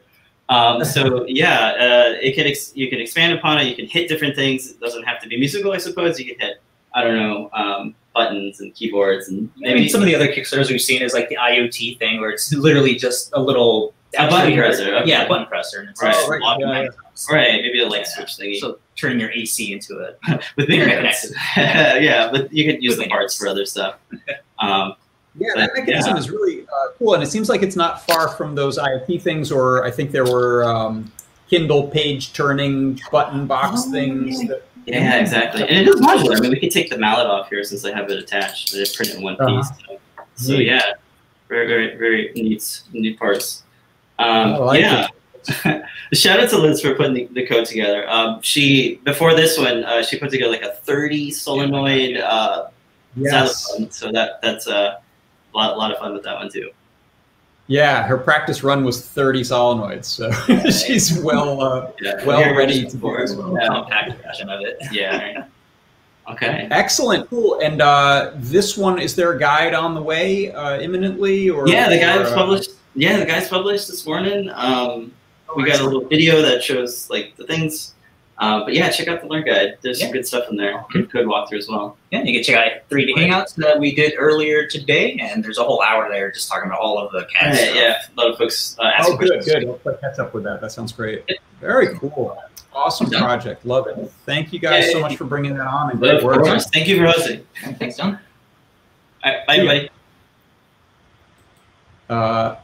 Um, so yeah, uh, it can ex- you can expand upon it. You can hit different things. It doesn't have to be musical, I suppose. You can hit I don't know um, buttons and keyboards and I mean, some of the other Kickstarters we've seen is like the IoT thing, where it's literally just a little A button presser, okay. Yeah, a button presser, and it's Right. just Right, logging yeah, in. right maybe a light switch thingy. So turning your AC into a with Internet fingernails. yeah, but you could use the parts for other stuff. Um, Yeah, that mechanism yeah. is really uh, cool, and it seems like it's not far from those IoT things, or I think there were um, Kindle page turning button box Oh, things. yeah. That, yeah, exactly. And it is modular. I mean, we can take the mallet off here since I have it attached. They print it in one Uh-huh. piece. So, so yeah, very, very, very neat, neat parts. Um, I like yeah. Shout out to Liz for putting the, the code together. Um, she before this one, uh, she put together like a 30 solenoid uh, yes. xylophone. So that that's uh, a lot, lot of fun with that one too. Yeah, her practice run was 30 solenoids, so she's well uh, Yeah, well Very ready to do before. this one. Yeah. compact version of it. Yeah. Okay. Excellent, cool. And uh, this one, is there a guide on the way uh, imminently? Or Yeah, the guy or, was uh, published. Yeah, the guy's published this morning. Um, we got a little video that shows like the things. Uh, but yeah, check out the Learn Guide. There's some good stuff in there. Good code walkthrough as well. Yeah, you can check out 3D Hangouts that we did earlier today, and there's a whole hour there just talking about all of the CAD Right, stuff. yeah, a lot of folks uh, asking Oh, good, questions. good. I'll play catch up with that. That sounds great. Very cool. Awesome Done. project. Love it. Thank you guys so much for bringing that on and But great of work. course, thank you for hosting. Thanks, John. All right, bye, everybody. Uh, let's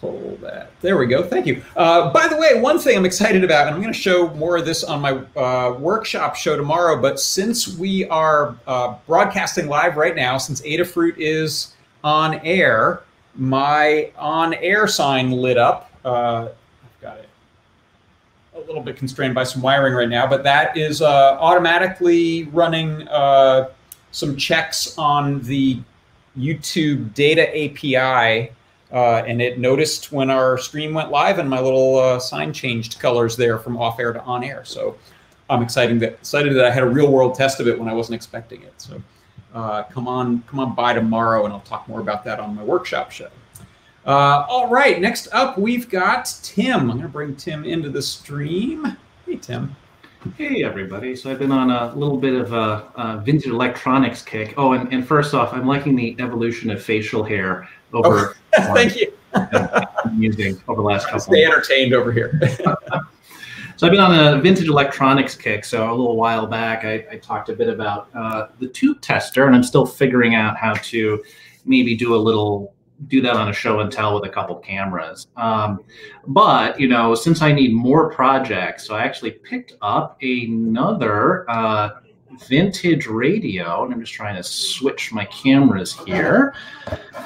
pull that. There we go. Thank you. Uh, by the way, one thing I'm excited about, and I'm going to show more of this on my uh, workshop show tomorrow. But since we are uh, broadcasting live right now, since Adafruit is on air, my on air sign lit up. Uh, I've got it a little bit constrained by some wiring right now, but that is uh, automatically running uh, some checks on the YouTube data API. Uh, and it noticed when our stream went live and my little uh, sign changed colors there from off air to on air. So I'm excited that, excited that I had a real world test of it when I wasn't expecting it. So uh, come on, come on by tomorrow, and I'll talk more about that on my workshop show. Uh, all right, next up we've got Tim. I'm going to bring Tim into the stream. Hey, Tim. Hey, everybody. So I've been on a little bit of a, a vintage electronics kick. Oh, and, and, first off, I'm liking the evolution of facial hair over. Oh, thank you. Using over the last couple. Stay entertained over here. So I've been on a vintage electronics kick. So a little while back, I, I talked a bit about uh, the tube tester, and I'm still figuring out how to maybe do a little do that on a show and tell with a couple cameras. Um, but you know, since I need more projects, so I actually picked up another uh, vintage radio, and I'm just trying to switch my cameras here.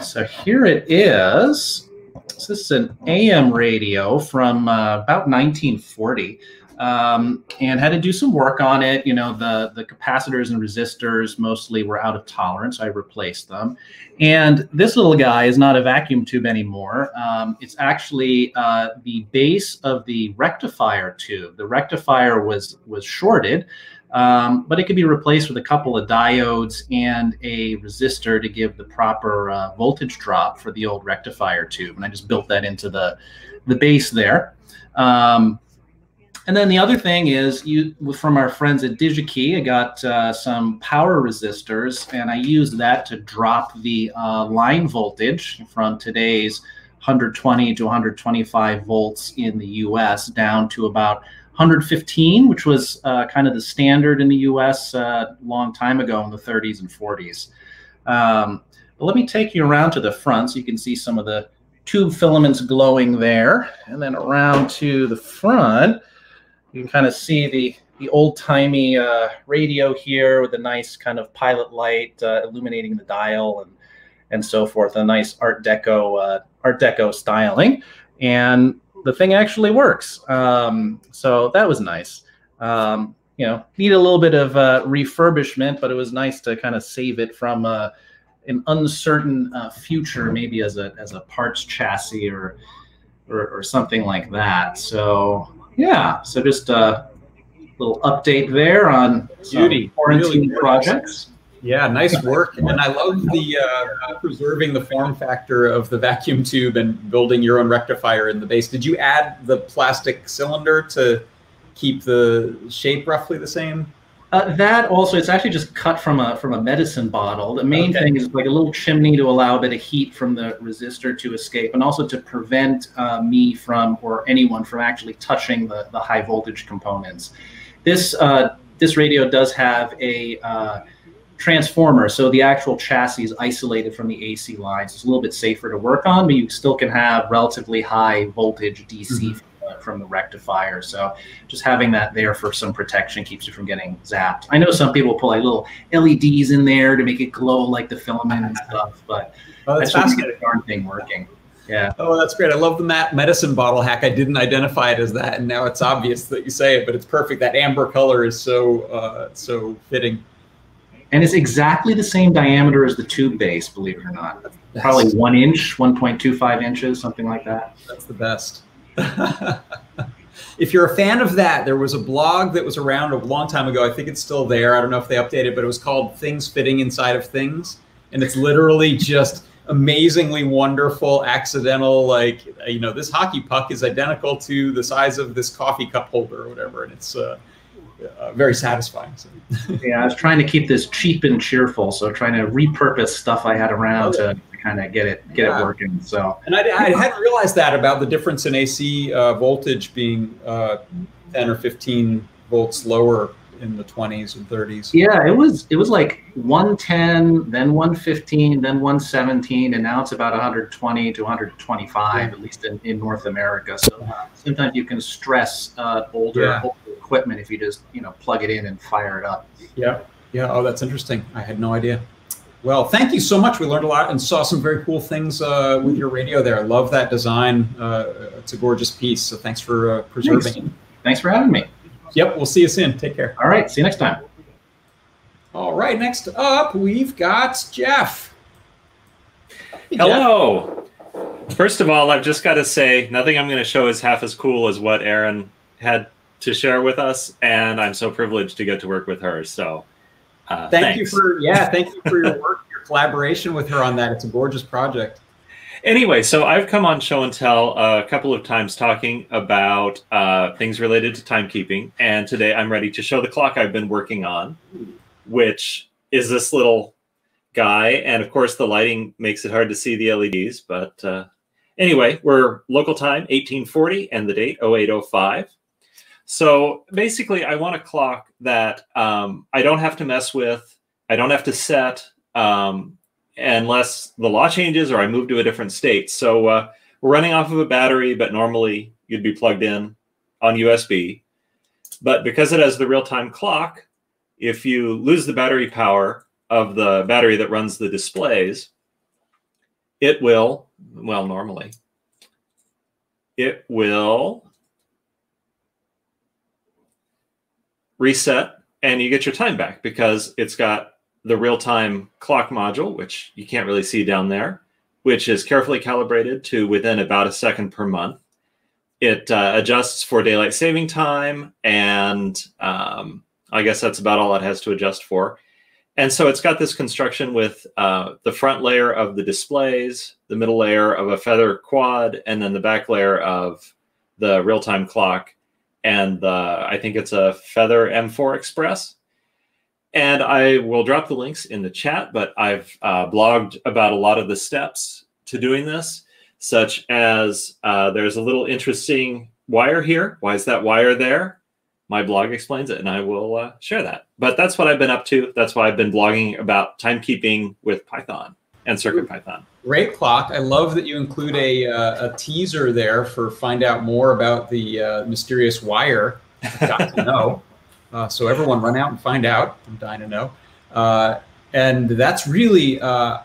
So here it is. So this is an AM radio from uh, about 1940. Um, and had to do some work on it. You know, the the capacitors and resistors mostly were out of tolerance. I replaced them, and this little guy is not a vacuum tube anymore. Um, it's actually uh, the base of the rectifier tube. The rectifier was was shorted, um, but it could be replaced with a couple of diodes and a resistor to give the proper uh, voltage drop for the old rectifier tube. And I just built that into the, the base there. Um, and then the other thing is, you from our friends at DigiKey, I got uh, some power resistors, and I used that to drop the uh, line voltage from today's 120 to 125 volts in the U.S. down to about 115, which was uh, kind of the standard in the US a uh, long time ago in the 30s and 40s. Um, but let me take you around to the front so you can see some of the tube filaments glowing there. And then around to the front, you can kind of see the, the old-timey uh, radio here with a nice kind of pilot light uh, illuminating the dial and, and so forth, a nice Art Deco, uh, Art Deco styling. And the thing actually works. Um, so that was nice. Um, you know, need a little bit of uh, refurbishment, but it was nice to kind of save it from uh, an uncertain uh, future, maybe as a as a parts chassis or, or, or something like that. So yeah, so just a little update there on Beauty. quarantine really projects. Yeah, nice work. And I love the uh, preserving the form factor of the vacuum tube and building your own rectifier in the base. Did you add the plastic cylinder to keep the shape roughly the same? Uh, that also, it's actually just cut from a from a medicine bottle. The main okay. thing is like a little chimney to allow a bit of heat from the resistor to escape, and also to prevent uh, me from or anyone from actually touching the the high voltage components. This uh, this radio does have a uh, transformer. So the actual chassis is isolated from the AC lines. It's a little bit safer to work on, but you still can have relatively high voltage DC mm-hmm. from, from the rectifier. So just having that there for some protection keeps you from getting zapped. I know some people put like little LEDs in there to make it glow like the filament and stuff, but oh, that's just get a darn thing working. Yeah. Oh, that's great. I love the medicine bottle hack. I didn't identify it as that, and now it's obvious that you say it, but it's perfect. That amber color is so uh, so fitting and it's exactly the same diameter as the tube base, believe it or not. That's, Probably one inch, 1.25 inches, something like that. That's the best. if you're a fan of that, there was a blog that was around a long time ago. I think it's still there. I don't know if they updated, but it was called Things Fitting Inside of Things. And it's literally just amazingly wonderful, accidental, like, you know, this hockey puck is identical to the size of this coffee cup holder or whatever. And it's, uh, uh, very satisfying. So. yeah, I was trying to keep this cheap and cheerful, so trying to repurpose stuff I had around oh, to kind of get it get yeah. it working. So, and I, I, hadn't realized that about the difference in AC uh, voltage being uh, 10 or 15 volts lower in the 20s and 30s. Yeah, it was it was like 110, then 115, then 117, and now it's about 120 to 125, at least in, in North America. So sometimes you can stress uh, older, Yeah. older equipment if you just you know plug it in and fire it up. Yeah. Yeah. Oh, that's interesting. I had no idea. Well, thank you so much. We learned a lot and saw some very cool things uh, with your radio there. I love that design. Uh, it's a gorgeous piece. So thanks for uh, preserving it. Thanks for having me. Yep. We'll see you soon. Take care. All right. See you next time. All right. Next up, we've got Jeff. Hey, Jeff. Hello. First of all, I've just got to say, nothing I'm going to show is half as cool as what Erin had to share with us, and I'm so privileged to get to work with her. So, uh, Thank thanks. you for yeah. Thank you for your work, your collaboration with her on that. It's a gorgeous project. Anyway, so I've come on show and tell a couple of times talking about uh, things related to timekeeping, and today I'm ready to show the clock I've been working on, which is this little guy, and of course the lighting makes it hard to see the LEDs. But uh, anyway, we're local time 1840 and the date 0805. So basically, I want a clock that um, I don't have to mess with, I don't have to set. Um, unless the law changes or I move to a different state. So uh, we're running off of a battery, but normally you'd be plugged in on USB. But because it has the real time clock, if you lose the battery power of the battery that runs the displays, it will, well, normally, it will reset and you get your time back because it's got the real-time clock module, which you can't really see down there, which is carefully calibrated to within about a second per month. It uh, adjusts for daylight saving time, and um, I guess that's about all it has to adjust for. And so it's got this construction with uh, the front layer of the displays, the middle layer of a feather quad, and then the back layer of the real-time clock. And I think it's a Feather M4 Express. And I will drop the links in the chat, but I've uh, blogged about a lot of the steps to doing this, such as uh, there's a little interesting wire here. Why is that wire there? My blog explains it, and I will uh, share that. But that's what I've been up to. That's why I've been blogging about timekeeping with Python and CircuitPython. Great clock. I love that you include a, uh, a teaser there for find out more about the uh, mysterious wire. Got to know. Uh, so everyone run out and find out. I'm dying to know. Uh, and that's really uh,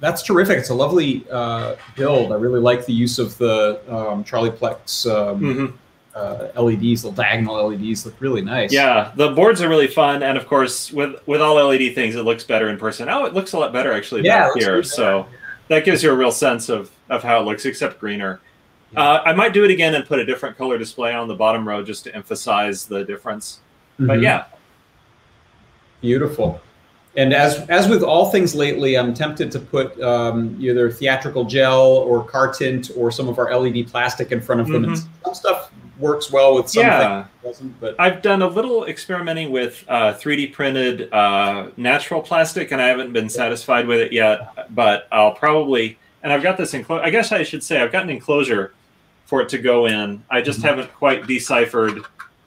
that's terrific. It's a lovely uh, build. I really like the use of the um, CharliePlex um, Mhm. uh, LEDs. The diagonal LEDs look really nice. Yeah, the boards are really fun, and of course, with with all LED things, it looks better in person. Oh, it looks a lot better actually Yeah, back here. So that gives you a real sense of of how it looks, except greener. Uh, I might do it again and put a different color display on the bottom row just to emphasize the difference. But Mhm. yeah, Beautiful. And as as with all things lately, I'm tempted to put um, either theatrical gel or car tint or some of our LED plastic in front of them. Mhm. some stuff works well with some Yeah. But I've done a little experimenting with uh, 3D printed uh, natural plastic, and I haven't been satisfied with it yet. But I'll probably, and I've got this enclosure. I guess I should say I've got an enclosure for it to go in. I just Mhm. haven't quite deciphered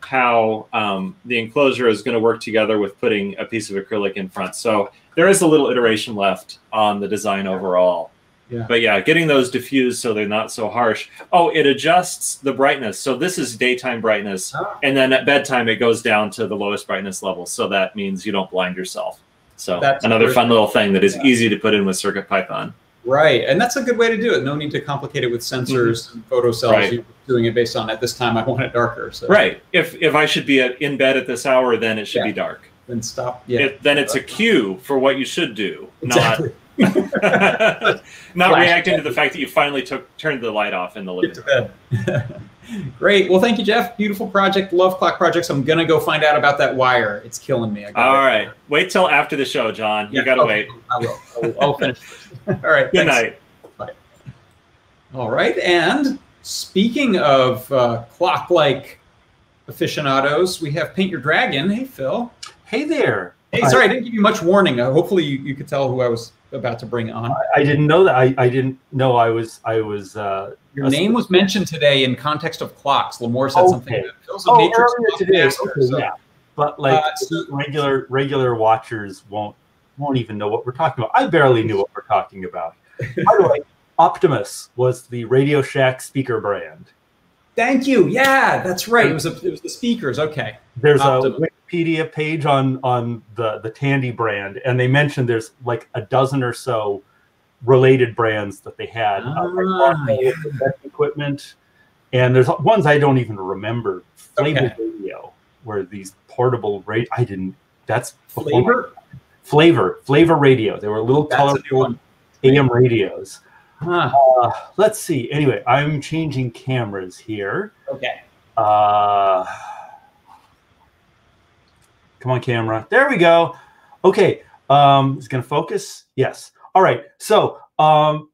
how um, the enclosure is going to work together with putting a piece of acrylic in front. So there is a little iteration left on the design overall. Yeah. But yeah, getting those diffused so they're not so harsh. Oh, it adjusts the brightness. So this is daytime brightness. Ah. And then at bedtime, it goes down to the lowest brightness level. So that means you don't blind yourself. So That's another fun little thing that is Yeah. easy to put in with CircuitPython. Right, and that's a good way to do it. No need to complicate it with sensors and photo cells. Mm-hmm. Right. You're doing it based on at this time I want it darker. So Right. If if I should be at, in bed at this hour, then it should Yeah. be dark. then stop. Yeah, It, then it's a cue for what you should do, exactly. not not Flash. reacting to the fact that you finally took turned the light off in the living room. to bed. Great. Well, thank you, Jeff. Beautiful project. Love clock projects. I'm gonna go find out about that wire. It's killing me. I gotta- All right. Wait till after the show, John. You got to okay. wait. I will. I will. I'll finish. All right. Good thanks. night. All right. And speaking of uh, clock-like aficionados, we have Paint Your Dragon. Hey, Phil. Hey there. Hey, sorry, I didn't give you much warning. Uh, hopefully, you, you could tell who I was about to bring on. I, I didn't know that. I, I didn't know I was I was. Uh, Your name was mentioned today in context of clocks. Limor said something. About a oh, matrix earlier today. master, Okay, so- yeah. but like Uh, so- regular regular watchers won't won't even know what we're talking about. I barely knew what we're talking about. By the way, Optimus was the Radio Shack speaker brand. Thank you. Yeah, that's right. It was a, it was the speakers. Okay. There's Optimus. a Wikipedia page on on the the Tandy brand, and they mentioned there's like a dozen or so related brands that they had. Uh, like Ah, Marco with the best equipment, and there's ones I don't even remember. Flavor Okay. Radio, where these portable rate. I didn't. That's Flavor. Flavor, Flavoradio. They were little That's colorful. AM radios. Huh. Uh, let's see. Anyway, I'm changing cameras here. Okay. Uh, come on, camera. There we go. Okay. Um, is going to focus. Yes. All right. So, um,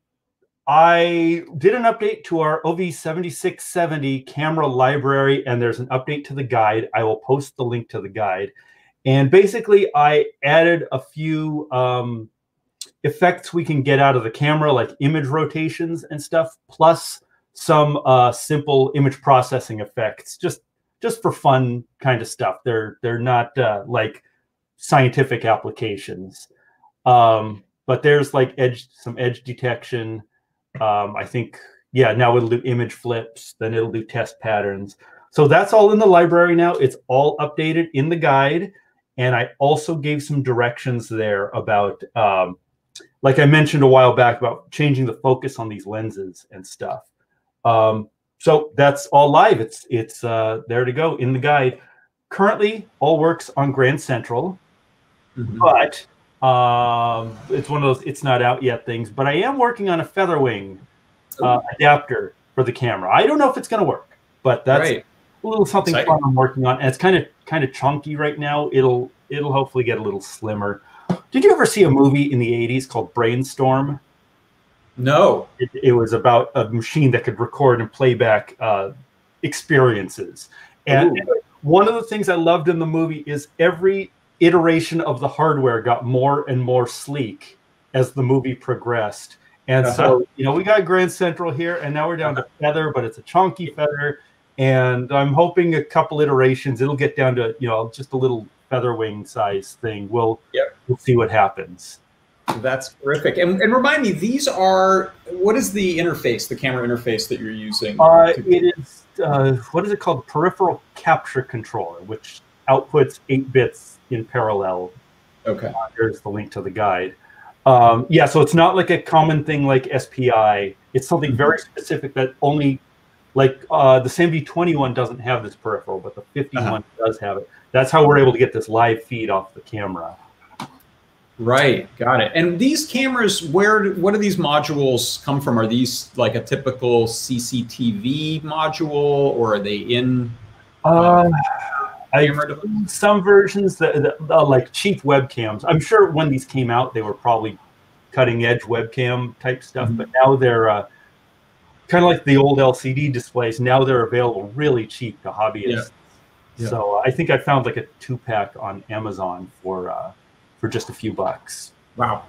I did an update to our OV7670 camera library, and there's an update to the guide. I will post the link to the guide. And basically, I added a few um, effects we can get out of the camera, like image rotations and stuff, plus some uh, simple image processing effects, just just for fun kind of stuff. They're they're not uh, like scientific applications, um, but there's like edge some edge detection. Um, I think yeah, now it'll do image flips, then it'll do test patterns. So that's all in the library now. It's all updated in the guide, and I also gave some directions there about. Um, like I mentioned a while back about changing the focus on these lenses and stuff. Um, so that's all live. It's it's uh, there to go in the guide. Currently, all works on Grand Central, but um, it's one of those it's not out yet things. But I am working on a Featherwing uh, adapter for the camera. I don't know if it's going to work, but that's Right. a little something Exciting. fun I'm working on. And it's kind of kind of chunky right now. It'll it'll hopefully get a little slimmer. Did you ever see a movie in the '80s called Brainstorm? No. It, it was about a machine that could record and play back uh, experiences. And Ooh. one of the things I loved in the movie is every iteration of the hardware got more and more sleek as the movie progressed. And Uh-huh. so, you know, we got Grand Central here, and now we're down to Feather, but it's a chunky Feather. And I'm hoping a couple iterations, it'll get down to, you know, just a little feather wing size thing. We'll, Yep. we'll see what happens. That's terrific. And, and remind me, these are what is the interface, the camera interface that you're using? Uh, it is uh, what is it called? Peripheral capture controller, which outputs eight bits in parallel. okay. Uh, there's the link to the guide. Um, yeah, so it's not like a common thing like SPI. It's something very specific that only, like uh, the SAMD 21 doesn't have this peripheral, but the 51 Uh-huh. does have it. That's how we're able to get this live feed off the camera. Right, got it. And these cameras, where what do these modules come from? Are these like a typical CCTV module, or are they in Uh, I camera? some versions that, that uh, like cheap webcams. I'm sure when these came out, they were probably cutting edge webcam type stuff, Mhm. but now they're uh, kind of like the old LCD displays. Now they're available really cheap to hobbyists. Yeah. So uh, I think I found like a two pack on Amazon for uh, for just a few bucks. Wow.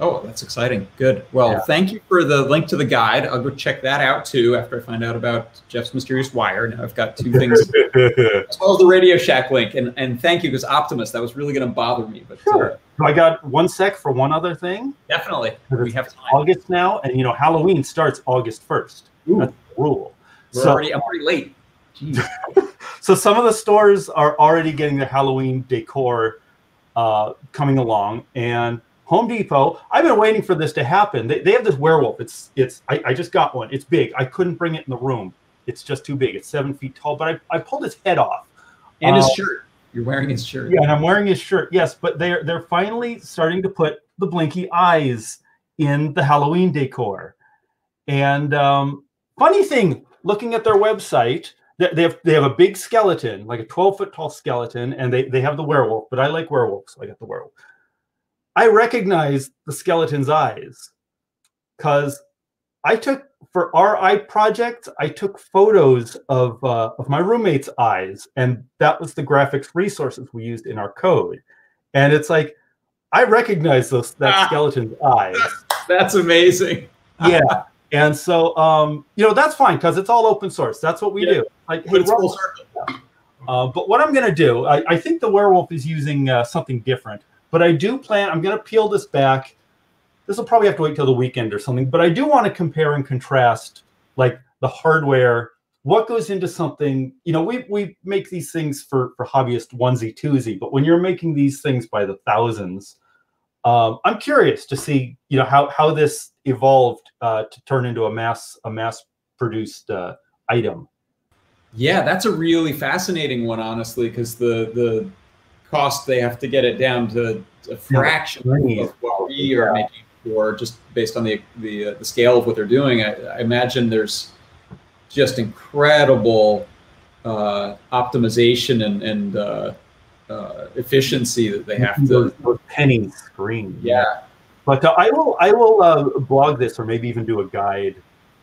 Oh, that's exciting. Good. Well, Yeah. thank you for the link to the guide. I'll go check that out too after I find out about Jeff's mysterious wire. Now I've got two things as well as the Radio Shack link. And and thank you because Optimus, that was really going to bother me, but uh, Sure. I got one sec for one other thing. definitely we have time. August now, and you know Halloween starts August first. Ooh. That's the rule. We're So- already I'm already late. So some of the stores are already getting their Halloween decor uh, coming along, and Home Depot. I've been waiting for this to happen. They, they have this werewolf. It's it's. I, I just got one. It's big. I couldn't bring it in the room. It's just too big. It's seven feet tall. But I, I pulled his head off. And his Uh, shirt. You're wearing his shirt. Yeah, and I'm wearing his shirt. Yes, but they're they're finally starting to put the blinky eyes in the Halloween decor. And um, funny thing, looking at their website, they, have they have a big skeleton, like a 12 foot tall skeleton, and they they have the werewolf. But I like werewolves, so I got the werewolf. I recognize the skeleton's eyes because I took for our eye project, I took photos of uh, of my roommate's eyes, and that was the graphics resources we used in our code. And it's like I recognize those that Ah. skeleton's eyes. That's amazing. yeah. And so um, you know, that's fine because it's all open source. That's what we Yeah. do. Like, hey, But full circle. Uh, but what I'm going to do, I, I, think the werewolf is using uh, something different. But I do plan, I'm going to peel this back. This will probably have to wait till the weekend or something. But I do want to compare and contrast like the hardware, what goes into something. You know, we, we make these things for, for hobbyist onesie, twosie. But when you're making these things by the thousands, um, I'm curious to see, you know, how, how this evolved uh, to turn into a mass a mass produced uh, item. Yeah, that's a really fascinating one, honestly, because the the cost they have to get it down to a fraction of what we are making for, just based on the the, uh, the scale of what they're doing. I, I imagine there's just incredible uh, optimization and, and uh, efficiency that they have to. Those penny screen. Yeah. But uh, I will I will uh, blog this or maybe even do a guide,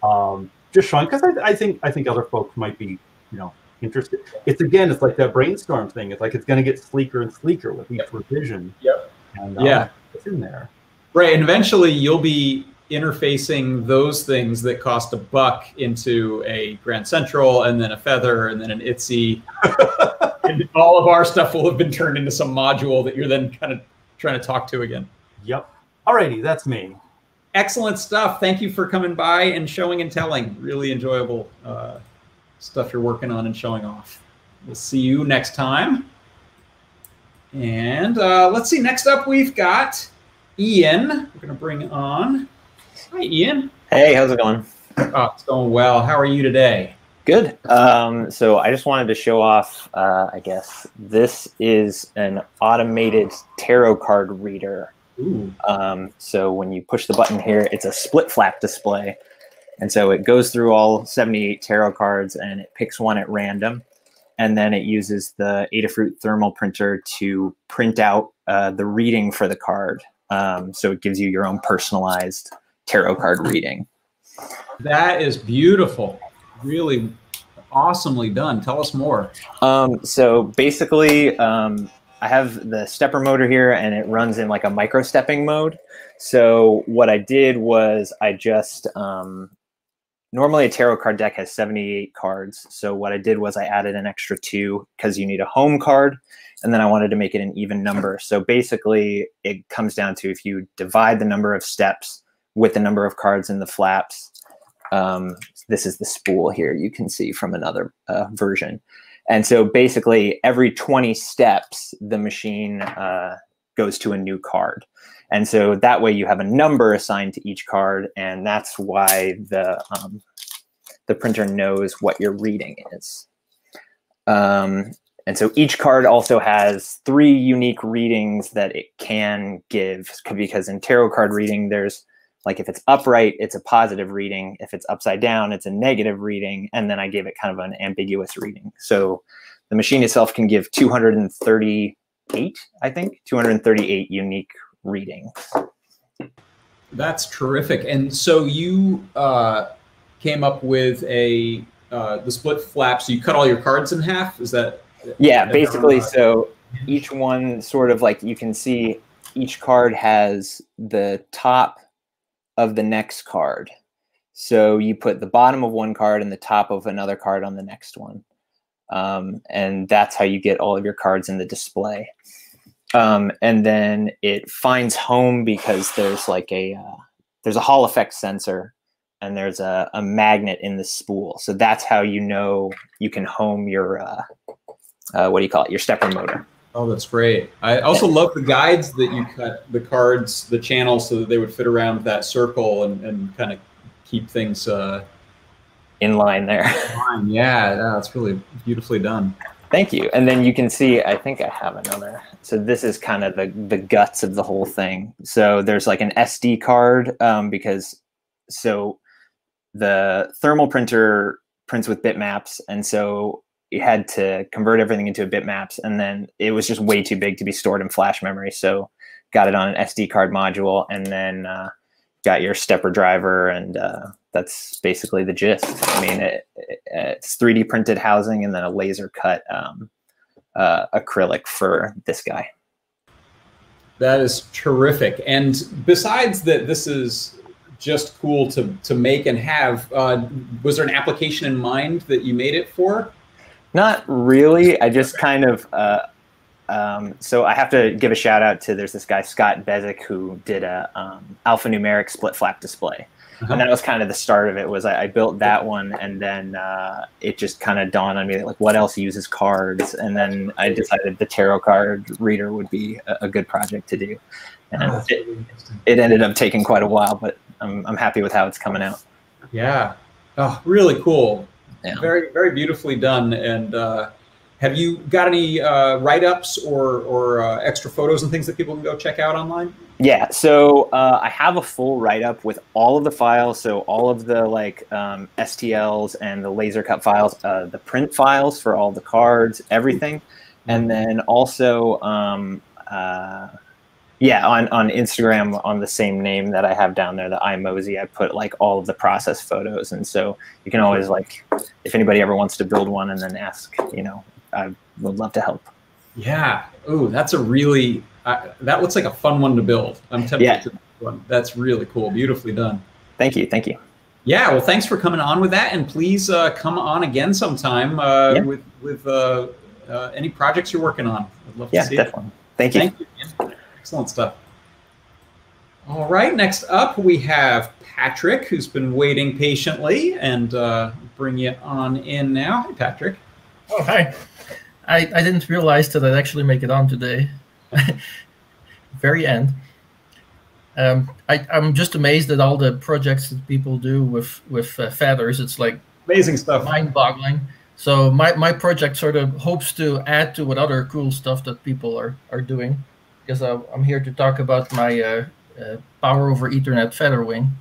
um, just showing because I, I think I think other folks might be you know interested. It's again, it's like that brainstorm thing. It's like it's going to get sleeker and sleeker with each revision. Yep. And um, yeah, it's in there. Right, and eventually you'll be interfacing those things that cost a buck into a Grand Central, and then a Feather, and then an Itsy. and all of our stuff will have been turned into some module that you're then kind of trying to talk to again. Yep. Alrighty, that's me. Excellent stuff. Thank you for coming by and showing and telling. Really enjoyable uh, stuff you're working on and showing off. We'll see you next time. And uh, let's see, next up we've got Ian. We're going to bring on. Hi, Ian. Hey, how's it going? Oh, it's going well. How are you today? Good. Um, so I just wanted to show off, uh, I guess, this is an automated tarot card reader. Um, so when you push the button here, it's a split flap display. And so it goes through all 78 tarot cards and it picks one at random. And then it uses the Adafruit thermal printer to print out uh, the reading for the card. Um, so it gives you your own personalized tarot card reading. That is beautiful. Really awesomely done. Tell us more. Um, so basically, um, I have the stepper motor here and it runs in like a micro stepping mode. So what I did was I just, um, normally a tarot card deck has 78 cards. So what I did was I added an extra two because you need a home card and then I wanted to make it an even number. So basically it comes down to if you divide the number of steps with the number of cards in the flaps, um, this is the spool here you can see from another uh, version. And so basically, every 20 steps, the machine uh, goes to a new card. And so that way you have a number assigned to each card, and that's why the um, the printer knows what your reading is. Um, and so each card also has three unique readings that it can give, because in tarot card reading, there's like if it's upright, it's a positive reading. If it's upside down, it's a negative reading. And then I gave it kind of an ambiguous reading. So the machine itself can give 238, I think, 238 unique readings. That's terrific. And so you uh, came up with a uh, the split flap. So you cut all your cards in half. Is that? Yeah, basically. So each one sort of like you can see each card has the top of the next card. So you put the bottom of one card and the top of another card on the next one. Um, and that's how you get all of your cards in the display. Um, and then it finds home because there's like a uh, there's a Hall effect sensor and there's a, a magnet in the spool. So that's how you know you can home your uh, uh, what do you call it? Your stepper motor. Oh, that's great. I also love the guides that you cut the cards, the channels, so that they would fit around that circle and, and kind of keep things uh, in line there. Line. Yeah, that's really beautifully done. Thank you. And then you can see, I think I have another. So this is kind of the, the guts of the whole thing. So there's like an SD card um, because so the thermal printer prints with bitmaps. And so had to convert everything into a bitmaps and then it was just way too big to be stored in flash memory. So got it on an sd card module and then uh, got your stepper driver and uh, that's basically the gist. I mean it, it, it's 3d printed housing and then a laser cut um, uh, acrylic for this guy. That is terrific. And besides that this is just cool to, to make and have uh, was there an application in mind that you made it for Not really. I just kind of. Uh, um, so I have to give a shout out to there's this guy Scott Bezek who did a um, alphanumeric split flap display, Uh-huh. and that was kind of the start of it. Was I, I built that one, and then uh, it just kind of dawned on me that like what else uses cards, and then I decided the tarot card reader would be a, a good project to do, and Oh, it, really it ended up taking quite a while, but I'm I'm happy with how it's coming out. Yeah. Oh, really cool. Yeah. Very, very beautifully done. And uh, have you got any uh, write-ups or or uh, extra photos and things that people can go check out online? Yeah, so uh, I have a full write up with all of the files, so all of the like um, STLs and the laser cut files, uh, the print files for all the cards, everything, and then also, um, uh, yeah, on on Instagram on the same name that I have down there, the iMosey, I put like all of the process photos, and so you can always like, if anybody ever wants to build one and then ask, you know, I would love to help. Yeah. Ooh, that's a really uh, that looks like a fun one to build. I'm tempted Yeah. to one. That's really cool. Beautifully done. Thank you, thank you. Yeah, well, thanks for coming on with that, and please uh, come on again sometime uh, Yeah. with with uh, uh, any projects you're working on. I'd love Yeah, to see definitely. it. Thank you. Thank you. Excellent stuff. All right, next up we have Patrick, who's been waiting patiently, and uh, bring you on in now. Hey, Patrick. Oh, hi. I, I didn't realize that I'd actually make it on today. Very end. Um, I, I'm just amazed at all the projects that people do with with uh, feathers. It's like amazing stuff, mind-boggling. So my, my project sort of hopes to add to what other cool stuff that people are are doing, because I, I'm here to talk about my uh, uh, power over Ethernet feather wing.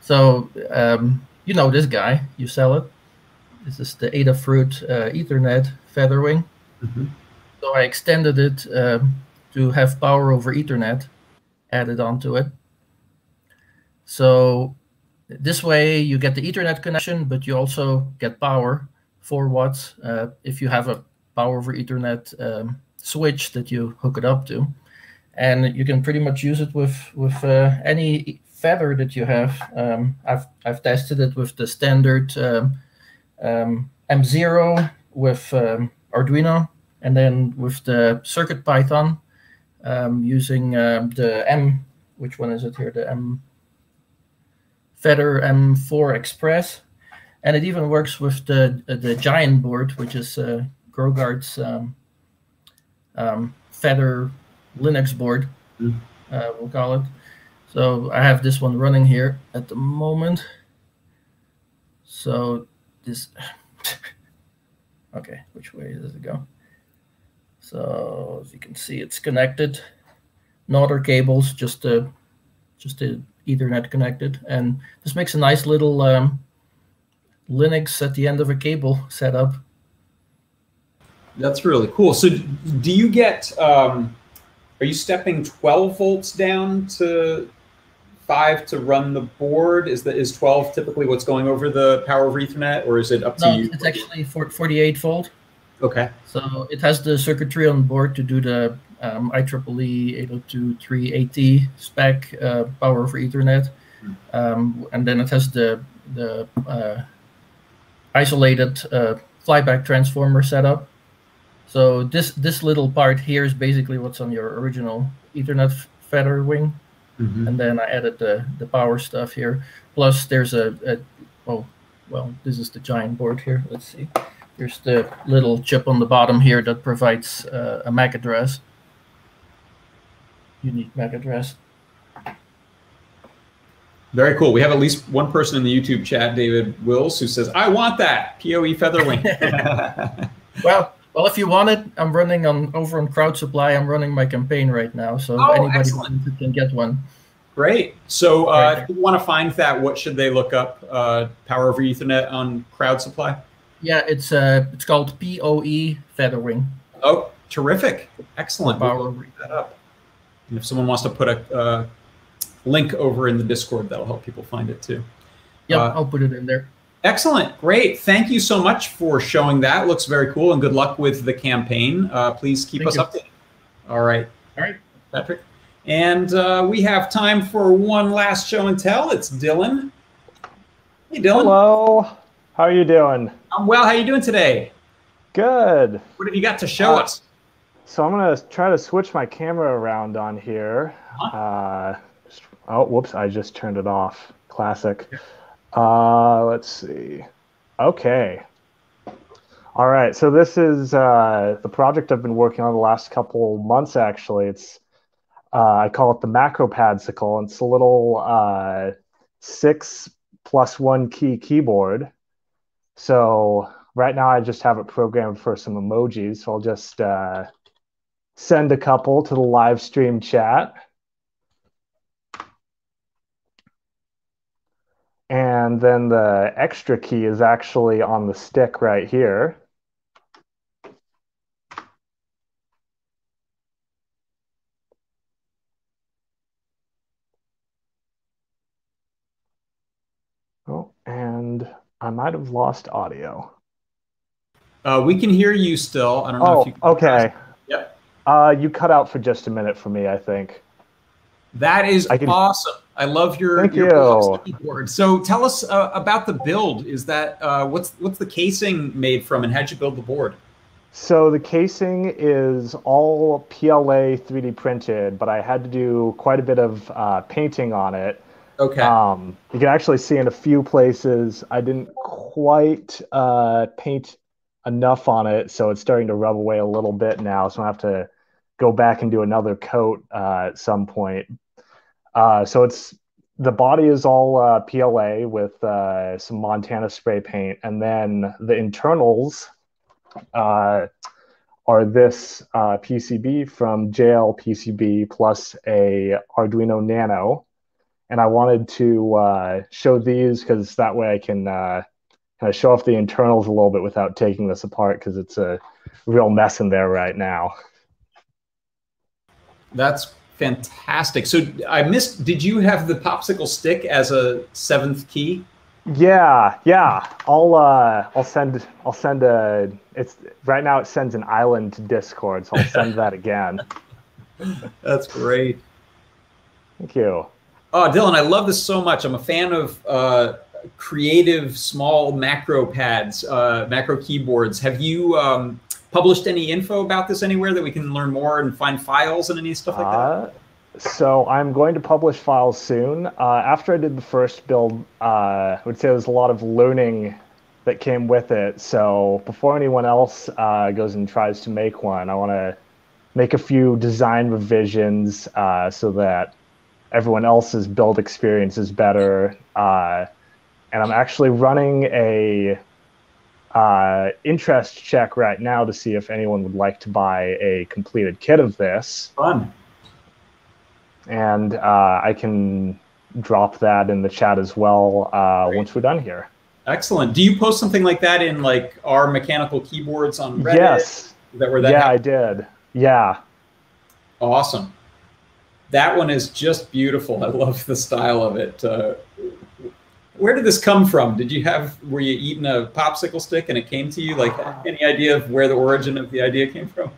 So um, you know this guy, you sell it. This is the Adafruit uh, Ethernet feather wing. So I extended it um, to have power over Ethernet added onto it. So this way you get the Ethernet connection, but you also get power, 4 watts, uh, if you have a power over Ethernet um, switch that you hook it up to. And you can pretty much use it with, with uh, any feather that you have. Um, I've, I've tested it with the standard um, um, M0 with um, Arduino, and then with the CircuitPython um, using um, the M, which one is it here? The M Feather M4 Express, and it even works with the the Giant board, which is uh, Groboards' um, um, Feather Linux board, uh, we'll call it. So I have this one running here at the moment. So this, okay, which way does it go? So as you can see, it's connected. No other cables, just the just the Ethernet connected, and this makes a nice little um, Linux at the end of a cable setup. That's really cool. So, do you get? Um, are you stepping 12 volts down to five to run the board? Is that is 12 typically what's going over the power over Ethernet, or is it up to No, you? it's actually 48 volt. Okay. So it has the circuitry on board to do the um, IEEE 802.3af spec uh, power over Ethernet, um, and then it has the the uh, isolated uh, flyback transformer setup. So this this little part here is basically what's on your original Ethernet feather wing, Mhm. and then I added the the power stuff here. Plus, there's a, a oh well, this is the giant board here. Let's see. There's the little chip on the bottom here that provides uh, a MAC address, unique MAC address. Very cool. We have at least one person in the YouTube chat, David Wills, who says, "I want that PoE Featherwing." Well, well, if you want it, I'm running on over on Crowd Supply. I'm running my campaign right now, so Oh, anybody excellent. wants it can get one. Great. So, uh, if you want to find that, what should they look up? Uh, Power over Ethernet on Crowd Supply. Yeah, it's uh, it's called POE Featherwing. Oh, terrific! Excellent. Power We'll look that up. And if someone wants to put a uh, link over in the Discord, that'll help people find it too. Yeah, Uh, I'll put it in there. Excellent. Great. Thank you so much for showing that. Looks very cool, and good luck with the campaign. Uh, please keep Thank us you. updated. All right. All right. Patrick. And uh, we have time for one last show and tell. It's Dylan. Hey, Dylan. Hello. How are you doing? I'm well. How are you doing today? Good. What have you got to show Uh, us? So I'm gonna try to switch my camera around on here. Uh, oh, whoops! I just turned it off. Classic. Uh, let's see. Okay. All right. So this is uh, the project I've been working on the last couple months. Actually, it's uh, I call it the macro padsicle. It's a little uh, six plus one key keyboard. So right now I just have it programmed for some emojis. So I'll just uh, send a couple to the live stream chat. And then the extra key is actually on the stick right here. Oh, and I might have lost audio. Uh, we can hear you still. I don't know Oh, if you. okay. Yep. Uh, you cut out for just a minute for me, I think. That is I can- awesome. I love your Thank your you. Board. So tell us uh, about the build. Is that uh, what's what's the casing made from, and how'd you build the board? So the casing is all PLA 3D printed, but I had to do quite a bit of uh, painting on it. Okay. Um, you can actually see in a few places I didn't quite uh, paint enough on it, so it's starting to rub away a little bit now. So I have to go back and do another coat uh, at some point. Uh, so it's the body is all uh, PLA with uh, some Montana spray paint, and then the internals uh, are this uh, PCB from JL PCB plus a Arduino Nano, and I wanted to uh, show these because that way I can uh, kind of show off the internals a little bit without taking this apart because it's a real mess in there right now. That's fantastic. So I missed. Did you have the popsicle stick as a seventh key? Yeah, yeah. I'll uh, I'll send I'll send a. It's right now it sends an island to Discord, so I'll send that again. That's great. Thank you. Oh, Dylan, I love this so much. I'm a fan of uh, creative small macro pads, uh, macro keyboards. Have you um, published any info about this anywhere that we can learn more and find files and any stuff like that? Uh, so I'm going to publish files soon. Uh, after I did the first build, uh, I would say there was a lot of learning that came with it. So before anyone else uh, goes and tries to make one, I want to make a few design revisions uh, so that everyone else's build experience is better. Uh, and I'm actually running a uh, interest check right now to see if anyone would like to buy a completed kit of this. Fun. And uh, I can drop that in the chat as well uh, once we're done here. Excellent. Do you post something like that in like our mechanical keyboards on Reddit? Yes. Is that where that yeah, happens? I did. Yeah. Awesome. That one is just beautiful. I love the style of it. Uh, where did this come from? Did you have, were you eating a popsicle stick and it came to you? Like, any idea of where the origin of the idea came from?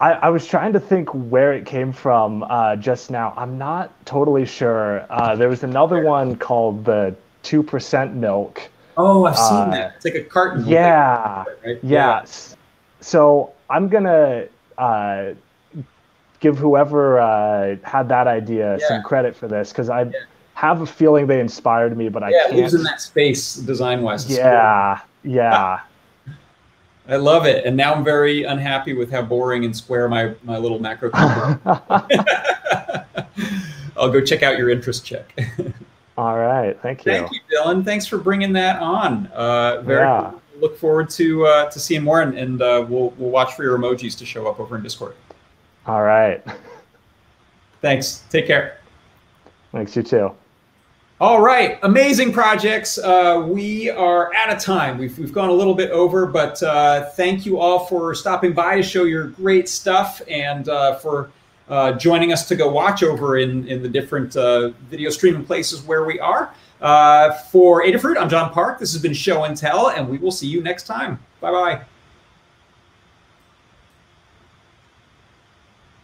I, I was trying to think where it came from uh, just now. I'm not totally sure. Uh, there was another one called the 2% milk. Oh, I've seen Uh, that. It's like a carton. Yeah. Right? Yes. So I'm gonna uh, give whoever uh, had that idea Yeah. some credit for this because I have a feeling they inspired me, but I Yeah, can't. lives in that space design wise. yeah, yeah. I love it. And now I'm very unhappy with how boring and square my, my little macro. I'll go check out your interest check. All right, thank you. Thank you, Dylan. Thanks for bringing that on. Uh, very Yeah. cool. Look forward to uh, to seeing more, and, and uh, we'll we'll watch for your emojis to show up over in Discord. All right. Thanks. Take care. Thanks you too. All right, amazing projects. Uh, we are out of time. We've, we've gone a little bit over, but uh, thank you all for stopping by to show your great stuff and uh, for uh, joining us to go watch over in, in the different uh, video streaming places where we are. Uh, for Adafruit, I'm John Park. This has been Show and Tell, and we will see you next time. Bye bye.